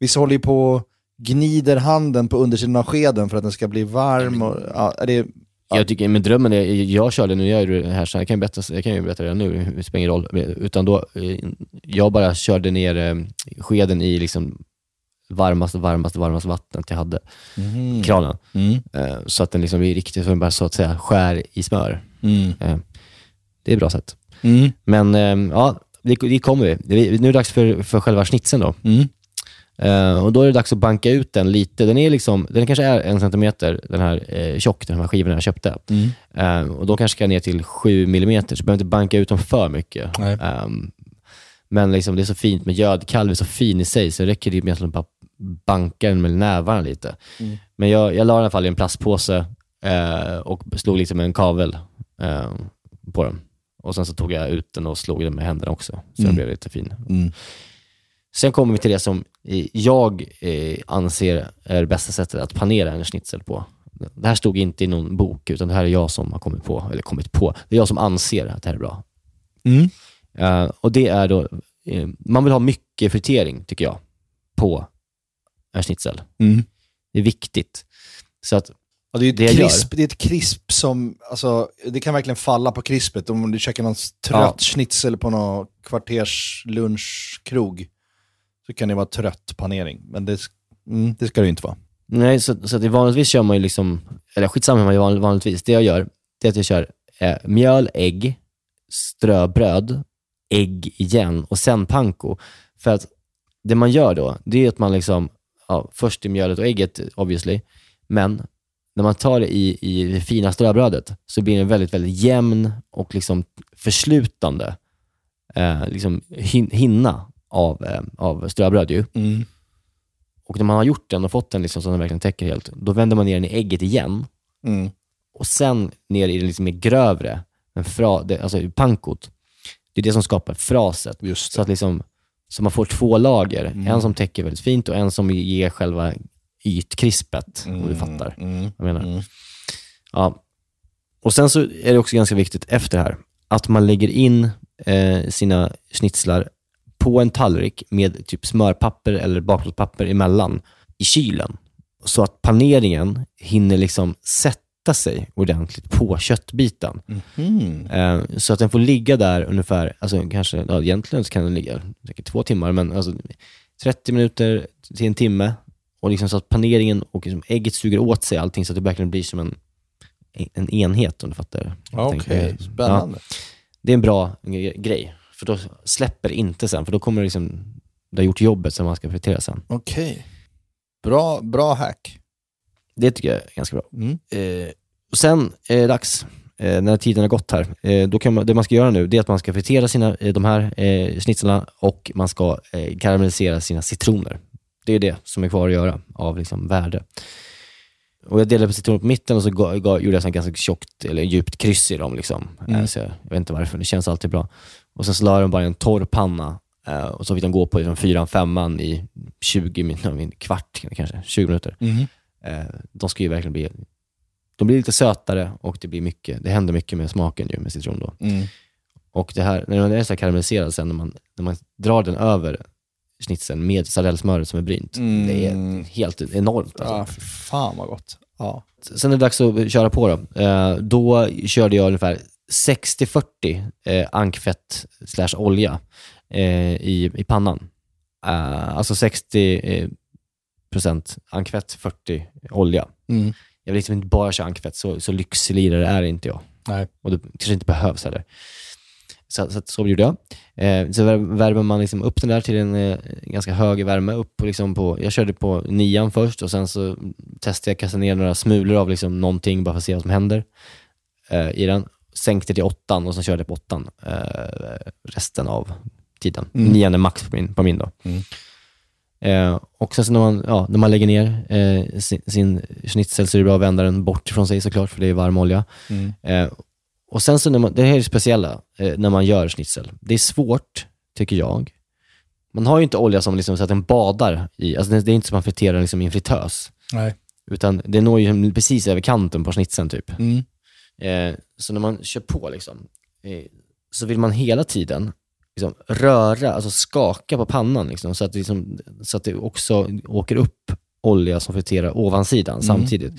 vissa håller ju på gnider handen på undersidan av skeden för att den ska bli varm. Och, ja, det, är- Jag tycker, men drömmen är, jag körde, nu gör det här så jag kan ju berätta, jag kan ju berätta det nu, det spelar ingen roll. Utan då, eh, jag bara körde ner eh, skeden i liksom varmaste, varmaste, varmaste vattnet jag hade, i kranen. Mm. Eh, Så att den liksom blir riktigt, så den bara så att säga skär i smör. Mm. Eh, Det är ett bra sätt. Mm. Men eh, ja, dit, dit kommer vi. Det- Nu är det dags för, för själva snitsen då. Mm. Eh, och då är det dags att banka ut den lite. Den är liksom, den kanske är en centimeter den här eh, tjock, den här skivorna jag köpte. Eh, och då kanske ska ner till 7 millimeter, så jag behöver inte banka ut dem för mycket. Ehm, men liksom, det är så fint med gödkalv, är så fin i sig, så det räcker det med att bara banka den med nävarna lite. Men jag, jag la den i alla fall i en plastpåse eh, och slog lite med en kavel eh, på den. Och sen så tog jag ut den och slog den med händerna också, så den blev lite fin. Mm. Sen kommer vi till det som jag eh, anser är det bästa sättet att panera en schnitzel på. Det här stod inte i någon bok, utan det här är jag som har kommit på, eller kommit på, det är jag som anser att det här är bra. Mm. Eh, och det är då, eh, man vill ha mycket fritering, tycker jag, på en schnitzel. Mm. Det är viktigt. Så att, Ja, det, är ett Det krisp, det är ett krisp som, alltså, det kan verkligen falla på krispet. Om du käkar någon trött Ja. schnitzel på någon kvarters lunchkrog så kan det vara trött panering. Men det, mm, det ska det inte vara. nej, så, så att vanligtvis kör man ju liksom, eller skitsamma hur man gör van- vanligtvis. Det jag gör, det är att jag kör eh, mjöl, ägg, ströbröd, ägg igen och sen panko. För att det man gör då, det är att man liksom, ja, först i mjölet och ägget obviously, men när man tar det i, i det fina ströbrödet så blir det väldigt, väldigt jämn och liksom förslutande eh, liksom hin, hinna av, eh, av ströbröd ju. Och när man har gjort den och fått den liksom så den verkligen täcker helt, då vänder man ner den i ägget igen Mm. och sen ner i det liksom mer grövre, men fra, det, alltså pankot. Det är det som skapar fraset. Just Så att liksom, så man får två lager. En som täcker väldigt fint och en som ger själva ytkrispet, om du fattar Mm. vad jag menar. Ja. Och sen så är det också ganska viktigt efter det här, att man lägger in eh, sina schnitzlar på en tallrik med typ smörpapper eller bakplåtspapper emellan i kylen. Så att paneringen hinner liksom sätta sig ordentligt på köttbiten. Mm. Eh, så att den får ligga där ungefär, alltså kanske, ja, egentligen så kan den ligga säkert två timmar, men alltså 30 minuter till en timme. Och liksom så att paneringen och liksom ägget suger åt sig allting så att det verkligen blir som en, en enhet om du fattar. Okej, Tänker- spännande. Ja, det är en bra gre- grej, för då släpper det inte sen, för då kommer det liksom, det har gjort jobbet som man ska fritera sen. Okej. Bra, bra hack. Det tycker jag är ganska bra. Mm. Eh, och sen är det dags, eh, när tiden har gått här, eh, då kan man, det man ska göra nu det är att man ska fritera sina, eh, de här eh, schnitzlarna och man ska eh, karamellisera sina citroner. Det är det som är kvar att göra av liksom, värde. Och jag delade på citroner på mitten och så gjorde jag så ganska tjockt eller djupt kryss i dem. Liksom. Eh, så jag, jag vet inte varför, det känns alltid bra. Och sen så la jag dem bara i en torr panna eh, och så fick de gå på liksom, fyran, femman i 20 minuter, en kvart kanske, 20 minuter. Eh, de ska ju verkligen bli de blir lite sötare och det blir mycket, det händer mycket med smaken ju med citron då. Mm. Och det här, när den är så karamelliserad sen, när man, när man drar den över schnitzeln med sardellsmöret som är brynt, Mm. det är helt enormt. Alltså. Ja, för fan vad gott. Ja. Sen är det dags att köra på då. Eh, då körde jag ungefär 60-40 eh, ankfett slash olja eh, i, i pannan. Eh, alltså 60 eh, procent ankfett, 40 olja. Mm. Jag vill liksom inte bara köra ankfett, så, så lyxlirare är inte jag. Nej. Och det kanske inte behövs heller. Så, så, så gjorde jag. Eh, så vär- värmer man liksom upp den där till en eh, ganska hög värme. Upp liksom på, jag körde på nian först och sen så testade jag att kasta ner några smulor av liksom någonting bara för att se vad som händer eh, i den. Sänkte till åttan och sen körde jag på åttan eh, resten av tiden. Nian är max på min, på min då. Eh, och sen så när man, ja, när man lägger ner eh, sin, sin schnitzel så är det bra att vända den bort från sig såklart, för det är varm olja. Eh, och sen så när man, det här är det speciella eh, när man gör schnitzel. Det är svårt, tycker jag. Man har ju inte olja som liksom, så att den badar i, alltså det, det är inte som man friterar liksom i en fritös. Nej. Utan det når ju precis över kanten på schnitzeln typ. Mm. Eh, så när man kör på liksom, eh, så vill man hela tiden liksom, röra, alltså skaka på pannan liksom, så, att det liksom, så att det också åker upp olja som friterar ovansidan samtidigt.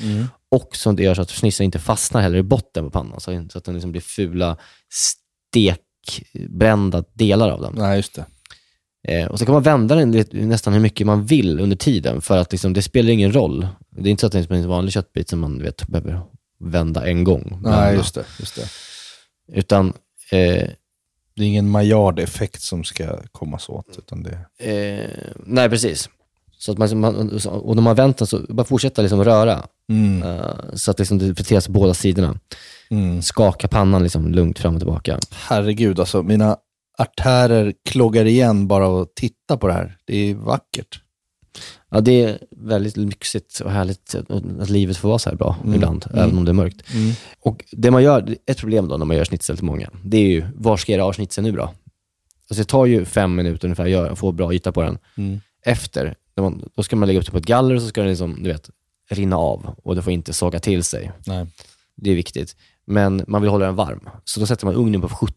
Och som det gör så att schnitzeln inte fastnar heller i botten på pannan, så, så att den liksom blir fula stekbrända delar av den. Nej, just det. Eh, och så kan man vända den nästan hur mycket man vill under tiden, för att liksom, det spelar ingen roll. Det är inte så att det är en vanlig köttbit som man vet, behöver vända en gång. Nej, just det. Just det. Utan, eh, Det är ingen Maillard-effekt som ska komma så åt, utan det... eh, nej precis. Så att man, man, och när man vänt den så bara fortsätta liksom röra. Mm. eh, så att liksom det friteras på båda sidorna. Mm. Skaka pannan liksom lugnt fram och tillbaka. Herregud, alltså mina artärer kloggar igen bara av att titta på det här. Det är vackert. Ja, det är väldigt lyxigt och härligt att livet får vara så här bra Mm. ibland, Mm. även om det är mörkt. Mm. Och det man gör, ett problem då när man gör schnitzel till många, det är ju, var ska jag göra schnitzel nu då? Alltså det tar ju fem minuter ungefär att göra- få bra yta på den. Mm. Efter, man, då ska man lägga upp det på ett galler och så ska den liksom, du vet, rinna av och det får inte såga till sig. Nej. Det är viktigt. Men man vill hålla den varm. Så då sätter man ugnen på 70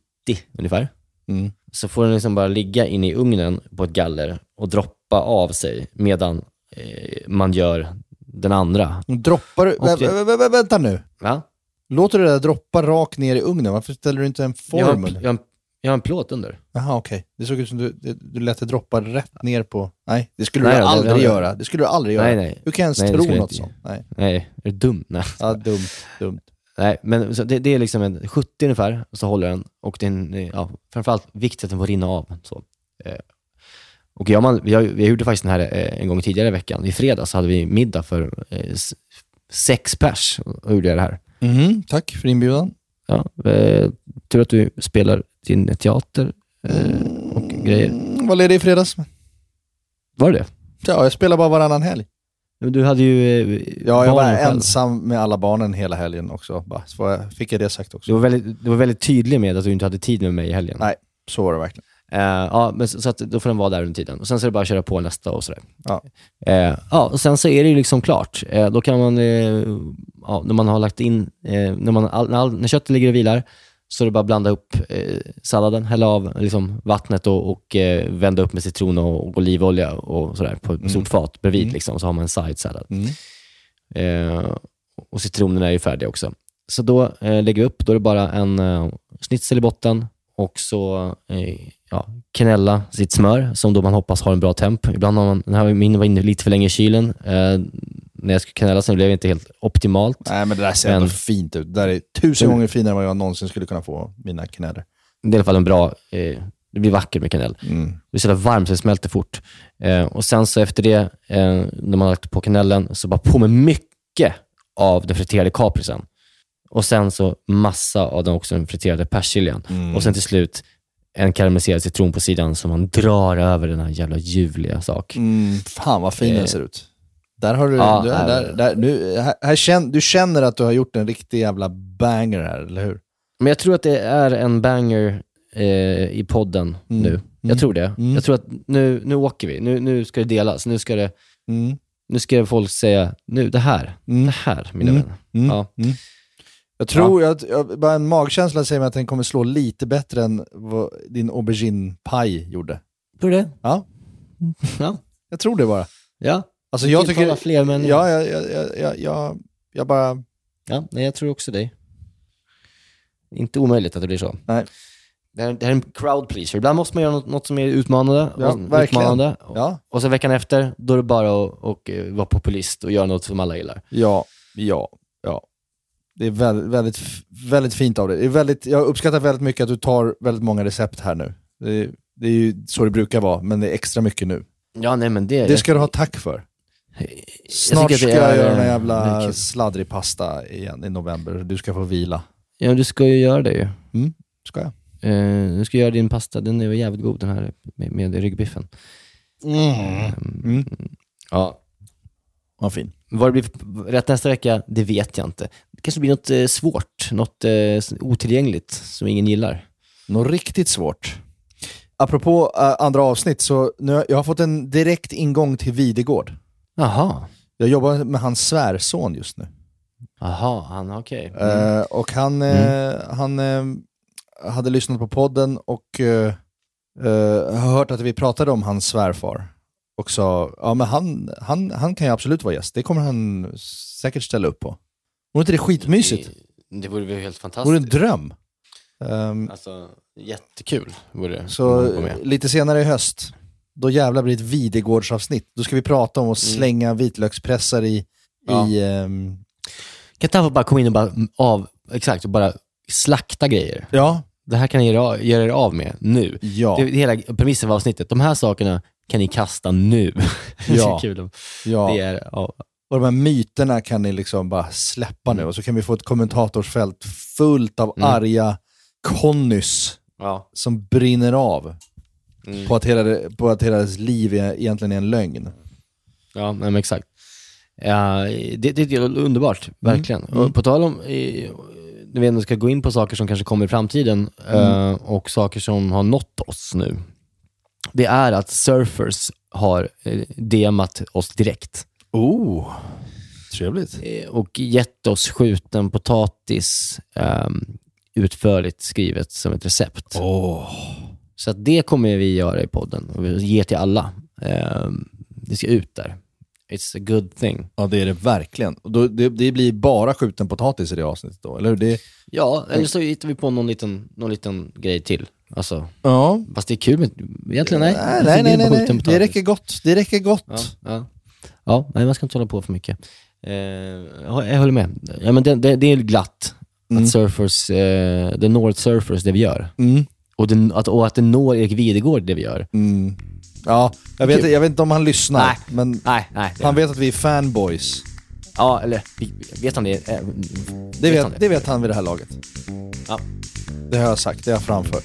ungefär. Mm. Så får den liksom bara ligga inne i ugnen på ett galler och droppa av sig medan eh, man gör den andra. Droppar du... Vä, vä, vä, vä, vänta nu. Ja? Låter du det där droppa rakt ner i ugnen? Varför ställer du inte en Jag, har, form? en- jag, har en, jag har en plåt under. Jaha, okej. Det såg ut som du, det- du lät det droppa rätt ner på... Nej, det skulle Nej, du aldrig det- göra. Det skulle du aldrig göra. Nej, nej. Hur kan jag ens Nej, tro något sånt? Nej. Nej, är du dum? Nej. Ja, dumt. dumt. Nej, men det, det är liksom en 70 ungefär, och så håller den. Och det är en, eh, ja, framförallt viktigt att den får rinna av. Så. Och gör man, vi, har, vi gjorde faktiskt den här eh, en gång tidigare i veckan. I fredags hade vi middag för eh, sex pers och gjorde jag det här. Mhm, tack för inbjudan. Ja, eh, tur att du spelar din teater eh, och grejer. Mm, vad ledig i fredags? Var det det? Ja, jag spelar bara varannan helg. Men Du hade ju eh, Ja, jag var själv. ensam med alla barnen hela helgen också. Bara, så jag, fick jag det sagt också. Du var, väldigt, du var väldigt tydlig med att du inte hade tid med mig i helgen. Nej. Så var det verkligen. Eh, ja, men så, så att då får den vara där under tiden. Och sen så är det bara att köra på nästa och sådär. Ja. Eh, ja, och sen så är det ju liksom klart. Eh, då kan man, ja, när man har lagt in, när, man, all, när, all, när köttet ligger och vilar, så är det bara att blanda upp salladen, hälla av liksom, vattnet och, och vända upp med citron och, och olivolja och sådär på ett stort fat bredvid. Mm. Liksom, så har man en side salad. Mm. Och citronerna är ju färdiga också. Så då lägger vi upp, då är det bara en eh, schnitzel i botten och så eh, ja, kanella sitt smör som då man hoppas har en bra temp. Ibland har man, den här min var inne lite för länge i kylen. Eh, när jag skulle kanella sen blev det inte helt optimalt. Nej, men det där ser Men- ändå fint ut. Det där är tusen gånger finare än vad jag någonsin skulle kunna få mina kanaler. Det är i alla fall en bra, eh, det blir vackert med kanel. Mm. Det är så varmt så det smälter fort. Eh, och sen så efter det, eh, när man har lagt på kanellen, så bara på med mycket av den friterade kaprisen. Och sen så massa av den också den friterade persiljan. Mm. Och sen till slut en karamelliserad citron på sidan som man drar över den här jävla ljuvliga sak. Mm, fan vad fin Eh. den ser ut. Där har du, Ja, du, här- där, där, nu, här, här känn, du känner att du har gjort en riktig jävla banger här, eller hur? Men jag tror att det är en banger eh, i podden Mm. nu. Mm. Jag tror det. Mm. Jag tror att nu, nu åker vi. Nu, nu ska det delas. Nu ska, det, Mm. nu ska folk säga, nu det här, Mm. det här mina Mm. vänner. Ja. Mm. Jag tror, jag, jag, bara en magkänsla säger mig att den kommer slå lite bättre än vad din aubergine-paj gjorde. Tror du det? Ja, Ja. jag tror det bara. ja. Alltså jag tycker... fler men Ja, jag, jag, jag, jag, jag, bara... ja, nej, jag tror också dig. Inte omöjligt att det blir så. Nej. Det här, det här är en crowd pleaser. Ibland måste man göra något, något som är utmanande. Ja, och, utmanande. Ja, och sen veckan efter, då är det bara att och, eh, vara populist och göra något som alla gillar. ja, ja, ja. Det är väldigt, väldigt, väldigt fint av dig. Det är väldigt, jag uppskattar väldigt mycket att du tar väldigt många recept här nu. Det är, det är ju så det brukar vara, men det är extra mycket nu. Ja, nej men det... Det ska du ha tack för. Snart ska jag göra en jävla sladdrig pasta igen i november. Du ska få vila. Ja, du ska ju göra det ju. Ska jag? Eh, du ska göra din pasta, den är jävligt god den här med, med ryggbiffen. Mm. Ja. Vad fin. Vad det blir för- rätt nästa vecka, det vet jag inte. Det kanske blir något eh, svårt, något eh, otillgängligt som ingen gillar. Något riktigt svårt. Apropå äh, andra avsnitt, så nu, har- jag har fått en direkt ingång till Videgård. Jaha. Jag jobbar med hans svärson just nu. Jaha, han okej. Mm. Eh, och han, eh, han eh, hade lyssnat på podden och eh, eh, har hört att vi pratade om hans svärfar. Och sa, ja men han, han, han kan ju absolut vara gäst. Det kommer han säkert ställa upp på. Vore inte det skitmysigt? Det, det vore väl helt Det vore en fantastiskt. dröm. Ehm, Alltså, jättekul vore det. Så lite senare i höst, då jävlar blir det ett Videgårdsavsnitt. Då ska vi prata om att slänga vitlökspressar i, Ja. i ehm, Kan inte han bara komma in och bara av, exakt, och bara slakta grejer? ja, Det här kan ni göra, göra er av med nu. ja. Det är hela premissen för avsnittet. De här sakerna kan ni kasta nu. det är Ja. kul. Ja. Det är, ja. Och de här myterna kan ni liksom bara släppa nu och så kan vi få ett kommentatorsfält fullt av Mm. arga Connys Ja. som brinner av Mm. på, att hela, på att hela deras liv är, egentligen är en lögn. Ja, men exakt. Ja, det, det är underbart, verkligen. Och på tal om, när vi ändå ska gå in på saker som kanske kommer i framtiden eh, och saker som har nått oss nu. Det är att Surfers har eh, DMat oss direkt Oh, trevligt. eh, och gett oss skjuten potatis ehm, utförligt skrivet som ett recept. Åh. Så det kommer vi göra i podden och vi ger till alla. Ehm, det ska ut där. It's a good thing. Ja, det är det verkligen. Det blir bara skjuten potatis i det avsnittet då, eller hur? Det, Ja, eller så hittar vi på någon liten, någon liten grej till. Alltså, ja. fast det är kul med, egentligen nej. Nej, nej, nej, nej, det räcker gott. Det räcker gott. Ja, ja. ja, nej man ska inte hålla på för mycket. Eh, jag håller med. Ja, men det, det, det är glatt Mm. att surfers, eh, det når surfers det vi gör. Mm. Och, det, att, och att det når Erik Videgård det vi gör. Mm. Ja, jag vet, jag vet inte om han lyssnar, Nej. men Nej, nej. Det, han vet att vi är fanboys. Ja, eller vet han det? Eh, Det vet, han det vet han vid det här laget. Ja. Det har jag sagt, det har jag framfört.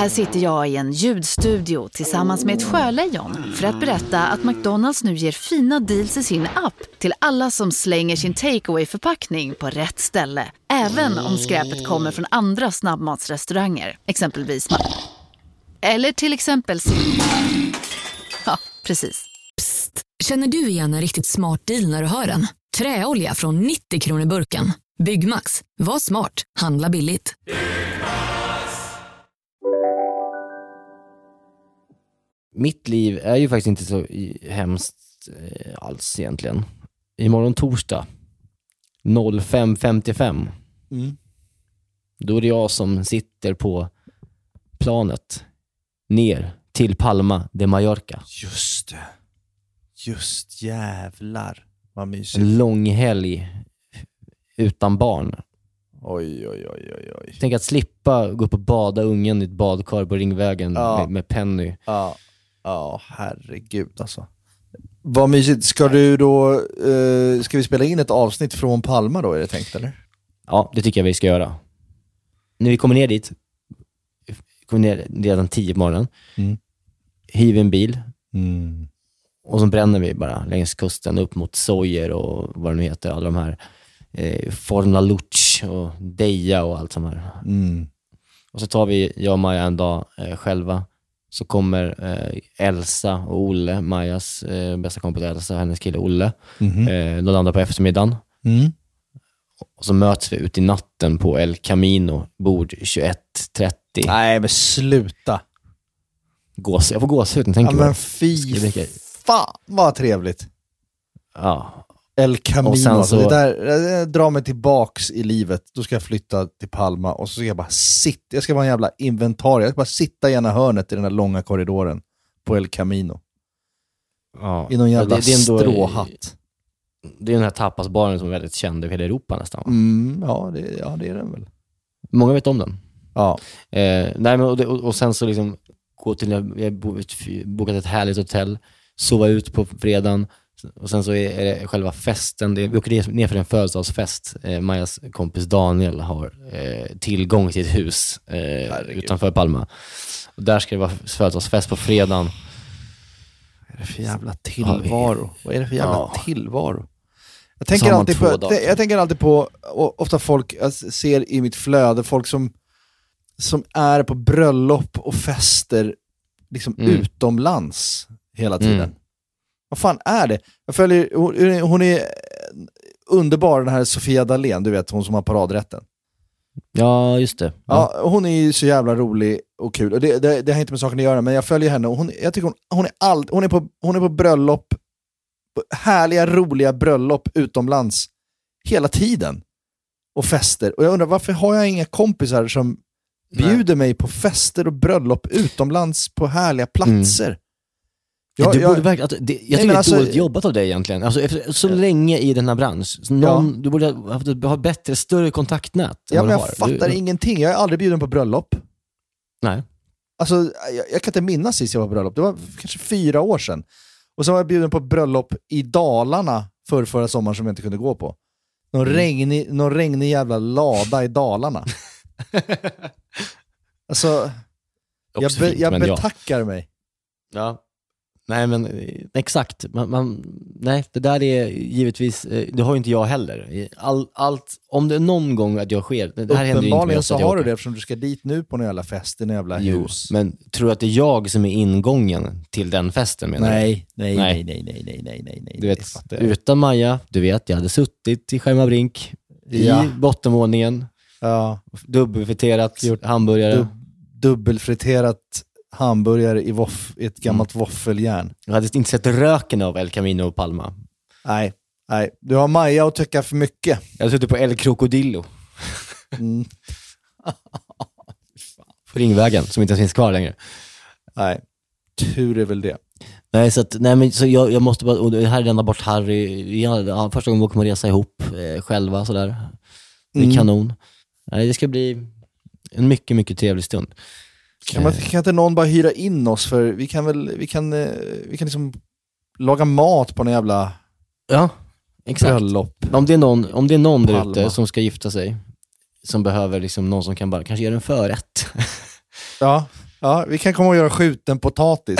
Här sitter jag i en ljudstudio tillsammans med ett sjölejon för att berätta att McDonalds nu ger fina deals i sin app till alla som slänger sin takeaway förpackning på rätt ställe. Även om skräpet kommer från andra snabbmatsrestauranger, exempelvis Eller till exempel Ja, precis. Psst! Känner du igen en riktigt smart deal när du hör den? Träolja från 90 kronor burken. Byggmax. Var smart. Handla billigt. Mitt liv är ju faktiskt inte så hemskt eh, alls egentligen. Imorgon torsdag 05.55 Mm. då är det jag som sitter på planet ner till Palma de Mallorca. Just det. Just jävlar vad mysigt. En lång helg utan barn. Oj, oj, oj, oj, oj. Tänk att slippa gå upp och bada ungen i ett badkar på Ringvägen Ja. med, med Penny. Ja, ja herregud alltså. Vad mysigt. Ska du då, eh, ska vi spela in ett avsnitt från Palma då är det tänkt eller? Ja, det tycker jag vi ska göra. När vi kommer ner dit, kommer ner redan tio på morgonen, Mm. hyr en bil Mm. och så bränner vi bara längs kusten upp mot Sojer och vad det nu heter, alla de här eh, Forna Luch och Deja och allt sånt här. Mm. Och så tar vi, jag och Maja en dag eh, själva. Så kommer eh, Elsa och Olle, Majas eh, bästa kompis Elsa hennes kille Olle. Mhm. Eh, de landar på eftermiddagen. Mm. Och så möts vi ute i natten på El Camino, bord 21.30. Nej men sluta. Gås, jag får gåshud när jag Ja, tänker på men fy fan vad trevligt. Ja, El Camino, Och sen alltså, så- det där, det drar mig tillbaks i livet. Då ska jag flytta till Palma och så ska jag bara sitta, jag ska vara en jävla inventarie. Jag ska bara sitta i ena hörnet i den där långa korridoren på El Camino. ja. I någon Ja, jävla det, det är ändå- stråhatt. Det är den här tapasbaren som är väldigt känd över hela Europa nästan. Mm, ja, det, ja, det är den väl. Många vet om den. Ja. Eh, nej, men, och, det, och, sen så liksom gå till, bo- bokat ett härligt hotell, sova ut på fredagen och sen så är, det själva festen. Det, vi åker ner- för en födelsedagsfest. Eh, Majas kompis Daniel har eh, tillgång till ett hus eh, utanför Palma. Och där ska det vara födelsedagsfest på fredagen. Vad är det för jävla tillvaro? Vad är det för jävla Ja. tillvaro? Jag tänker, alltid på, dagar. jag tänker alltid på, ofta folk, jag ser i mitt flöde, folk som, som är på bröllop och fester liksom Mm. utomlands hela tiden. Mm. Vad fan är det? Jag följer, hon, hon är underbar den här Sofia Dalén, du vet hon som har paradrätten. Ja, just det. Ja. Ja, hon är ju så jävla rolig och kul. Och det, det, det har inte med saken att göra, men jag följer henne och hon, jag tycker hon, hon, är all, hon, är på, hon är på bröllop, på härliga, roliga bröllop utomlands hela tiden. och fester. Och jag undrar, varför har jag inga kompisar som bjuder mig på fester och bröllop utomlands på härliga platser? Jag- du jag- borde verkligen, alltså, det, jag tycker men det är alltså- dåligt jobbat av dig egentligen. Alltså, efter, så länge i den här branschen. Någon, Du borde ha haft ett, ha bättre, större kontaktnät. Ja, men jag har. fattar du, ingenting. Jag är aldrig bjuden på bröllop. Nej. Alltså, jag, jag kan inte minnas sist jag var på bröllop. Det var kanske fyra år sedan. Och så var jag bjuden på bröllop i Dalarna för förra sommaren som jag inte kunde gå på. Någon, Mm. regnig, någon regnig jävla lada i Dalarna. alltså, jag, be, jag men ja. betackar mig. Ja. Nej men exakt, man, man, nej det där är givetvis, eh, det har ju inte jag heller. All, allt, om det är någon gång att jag sker, det här händer ju inte oss så har du det eftersom du ska dit nu på någon jävla fest i någon jävla Jo, hus. men tror du att det är jag som är ingången till den festen menar du? Nej, nej, Nej. nej, nej, nej, nej, nej, nej, nej. Du vet, utan Maja, du vet, jag hade suttit i Skärmarbrink, i Ja. bottenvåningen, Ja, dubbelfriterat hamburgare. dub, dubbelfriterat hamburgare i, voff, i ett gammalt Mm. våffeljärn. Jag hade inte sett röken av El Camino och Palma. Nej, nej. Du har Maja att tycka för mycket. Jag hade suttit på El Crocodillo Mm. på Ringvägen, som inte ens finns kvar längre. Nej, tur är väl det. Nej, så, att, nej men, så jag, jag måste bara, och det här är denna bort Harry, har- ja, första gången vi kommer resa ihop eh, själva sådär. Det är Mm. kanon. Nej, det ska bli en mycket, mycket trevlig stund. Kan, man, kan inte någon bara hyra in oss för vi kan väl, vi kan, eh, vi kan liksom laga mat på någon jävla Ja, exakt. bröllop. Om det är någon, om det är någon där ute som ska gifta sig, som behöver liksom någon som kan bara, kanske göra en förrätt. Ja, ja, vi kan komma och göra skjuten potatis.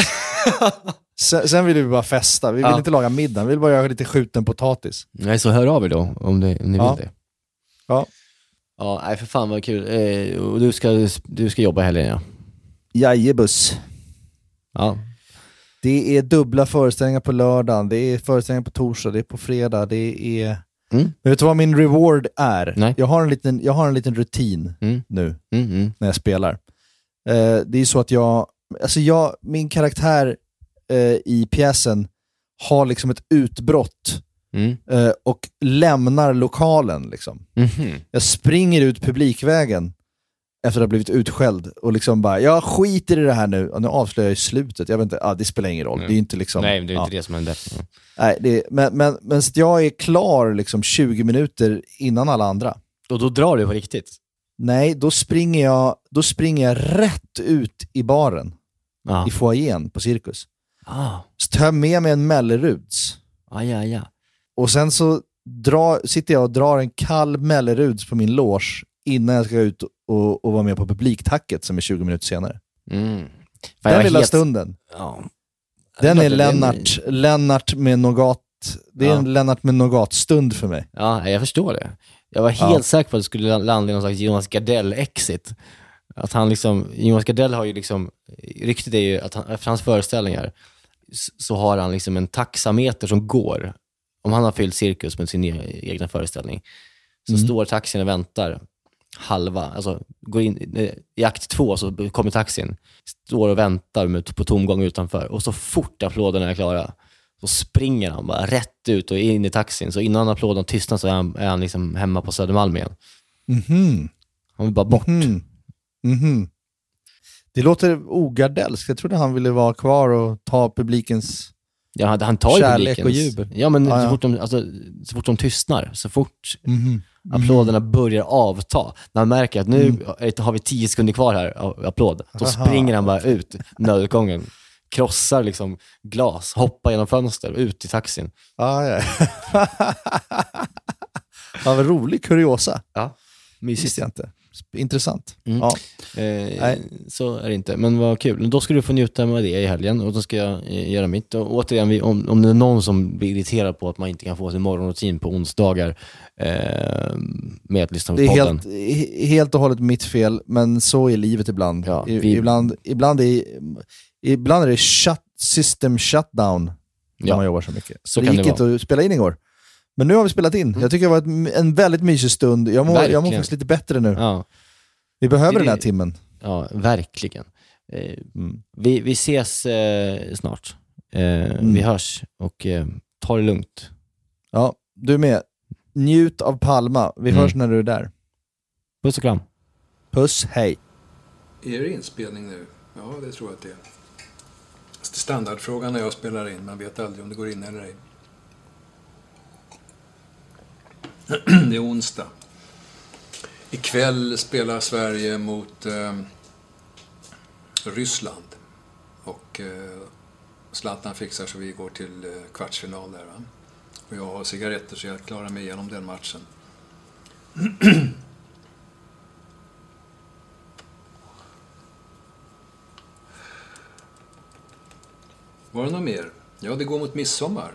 sen, sen vill vi bara festa, vi vill Ja. inte laga middag, vi vill bara göra lite skjuten potatis. Nej, så hör av er då om, det, om ni Ja. vill det. Ja. Ja, nej för fan vad kul. Eh, och du ska, du ska jobba helgen ja. Jajebuss. Ja. Det är dubbla föreställningar på lördagen, det är föreställningar på torsdag, det är på fredag, det är... Mm. Men vet du vad min reward är? Nej. Jag, har en liten, jag har en liten rutin Mm. nu Mm, mm. när jag spelar. Eh, det är så att jag, alltså jag, min karaktär eh, i pjäsen har liksom ett utbrott Mm. eh, och lämnar lokalen. Liksom. Mhm. Jag springer ut publikvägen efter att ha blivit utskälld och liksom bara, jag skiter i det här nu. Och nu avslöjar jag i slutet, jag vet inte, ah, det spelar ingen roll. Nej. Det är inte liksom, Nej, det är ja. inte det som händer. Mm. Nej, det är, men, men, men så att jag är klar liksom 20 minuter innan alla andra. Och då drar du på riktigt? Nej, då springer jag, då springer jag rätt ut i baren, Ja. i foajén på Cirkus. Ah. Så tar jag med mig en Melleruds. Ah, ja, ja. Och sen så drar, sitter jag och drar en kall Melleruds på min loge innan jag ska ut och, och vara med på publiktacket som är 20 minuter senare. Mm. Fan, Den lilla helt- stunden, Ja. den är det är en- Lennart, Lennart med Nougat. Det är Ja. en Lennart med Nougat-stund för mig. Ja, jag förstår det. Jag var Ja. helt säker på att det skulle landa i någon slags Jonas Gardell-exit. Att han liksom, Jonas Gardell har ju liksom, ryktet är ju att han, efter hans föreställningar så har han liksom en taxameter som går. Om han har fyllt cirkus med sin e- egna föreställning, så Mm. står taxin och väntar halva, alltså går in, eh, i akt två så kommer taxin, står och väntar på tomgång utanför och så fort applåderna är klara så springer han bara rätt ut och in i taxin. Så innan applåden tystnar så är han, är han liksom hemma på Södermalm igen. Mhm. Han vill bara bort. Mhm. Mhm. Det låter ogardellskt. Jag trodde han ville vara kvar och ta publikens... Ja, han, han tar Kärlek publikens- och jubel. Ja, men Ja, så, fort de, alltså, så fort de tystnar, så fort Mhm. Applåderna börjar avta, när han märker att nu Mm. har vi tio sekunder kvar här av applåd, då Aha. springer han bara ut nödutgången, krossar liksom glas, hoppar genom fönster, ut i taxin. Ah, ja. ja, vad rolig kuriosa. Ja, mysigt. visste jag inte. Intressant. Mm. Ja. Eh, Nej. så är det inte, men vad kul. Då ska du få njuta med det i helgen och då ska jag eh, göra mitt. Och återigen, vi, om, om det är någon som blir irriterad på att man inte kan få sin morgonrutin på onsdagar eh, med att lyssna på Det är podden. helt, he- helt och hållet mitt fel, men så är livet ibland. Ja, I, vi- ibland, ibland, är, ibland är det shut, system shutdown när Ja. man jobbar så mycket. Så det gick det inte att spela in igår. Men nu har vi spelat in. Jag tycker det var ett, en väldigt mysig stund. Jag mår, jag mår faktiskt lite bättre nu. Ja, Vi behöver Det- den här timmen. ja verkligen. Eh, Mm. vi, vi ses eh, snart. Eh, Mm. Vi hörs och eh, ta det lugnt. Ja, du med. njut av Palma. Vi Mm. hörs när du är där. Puss och kram. Puss, hej. Är det inspelning nu? Ja, det tror jag att det är. Standardfrågan när jag spelar in. Man vet aldrig om det går in eller ej. Det är onsdag. Ikväll spelar Sverige mot eh, Ryssland. Och eh, Zlatan fixar så vi går till eh, kvartsfinal där. Va? Och jag har cigaretter så jag klarar mig igenom den matchen. Var det något mer? Ja, det går mot midsommar.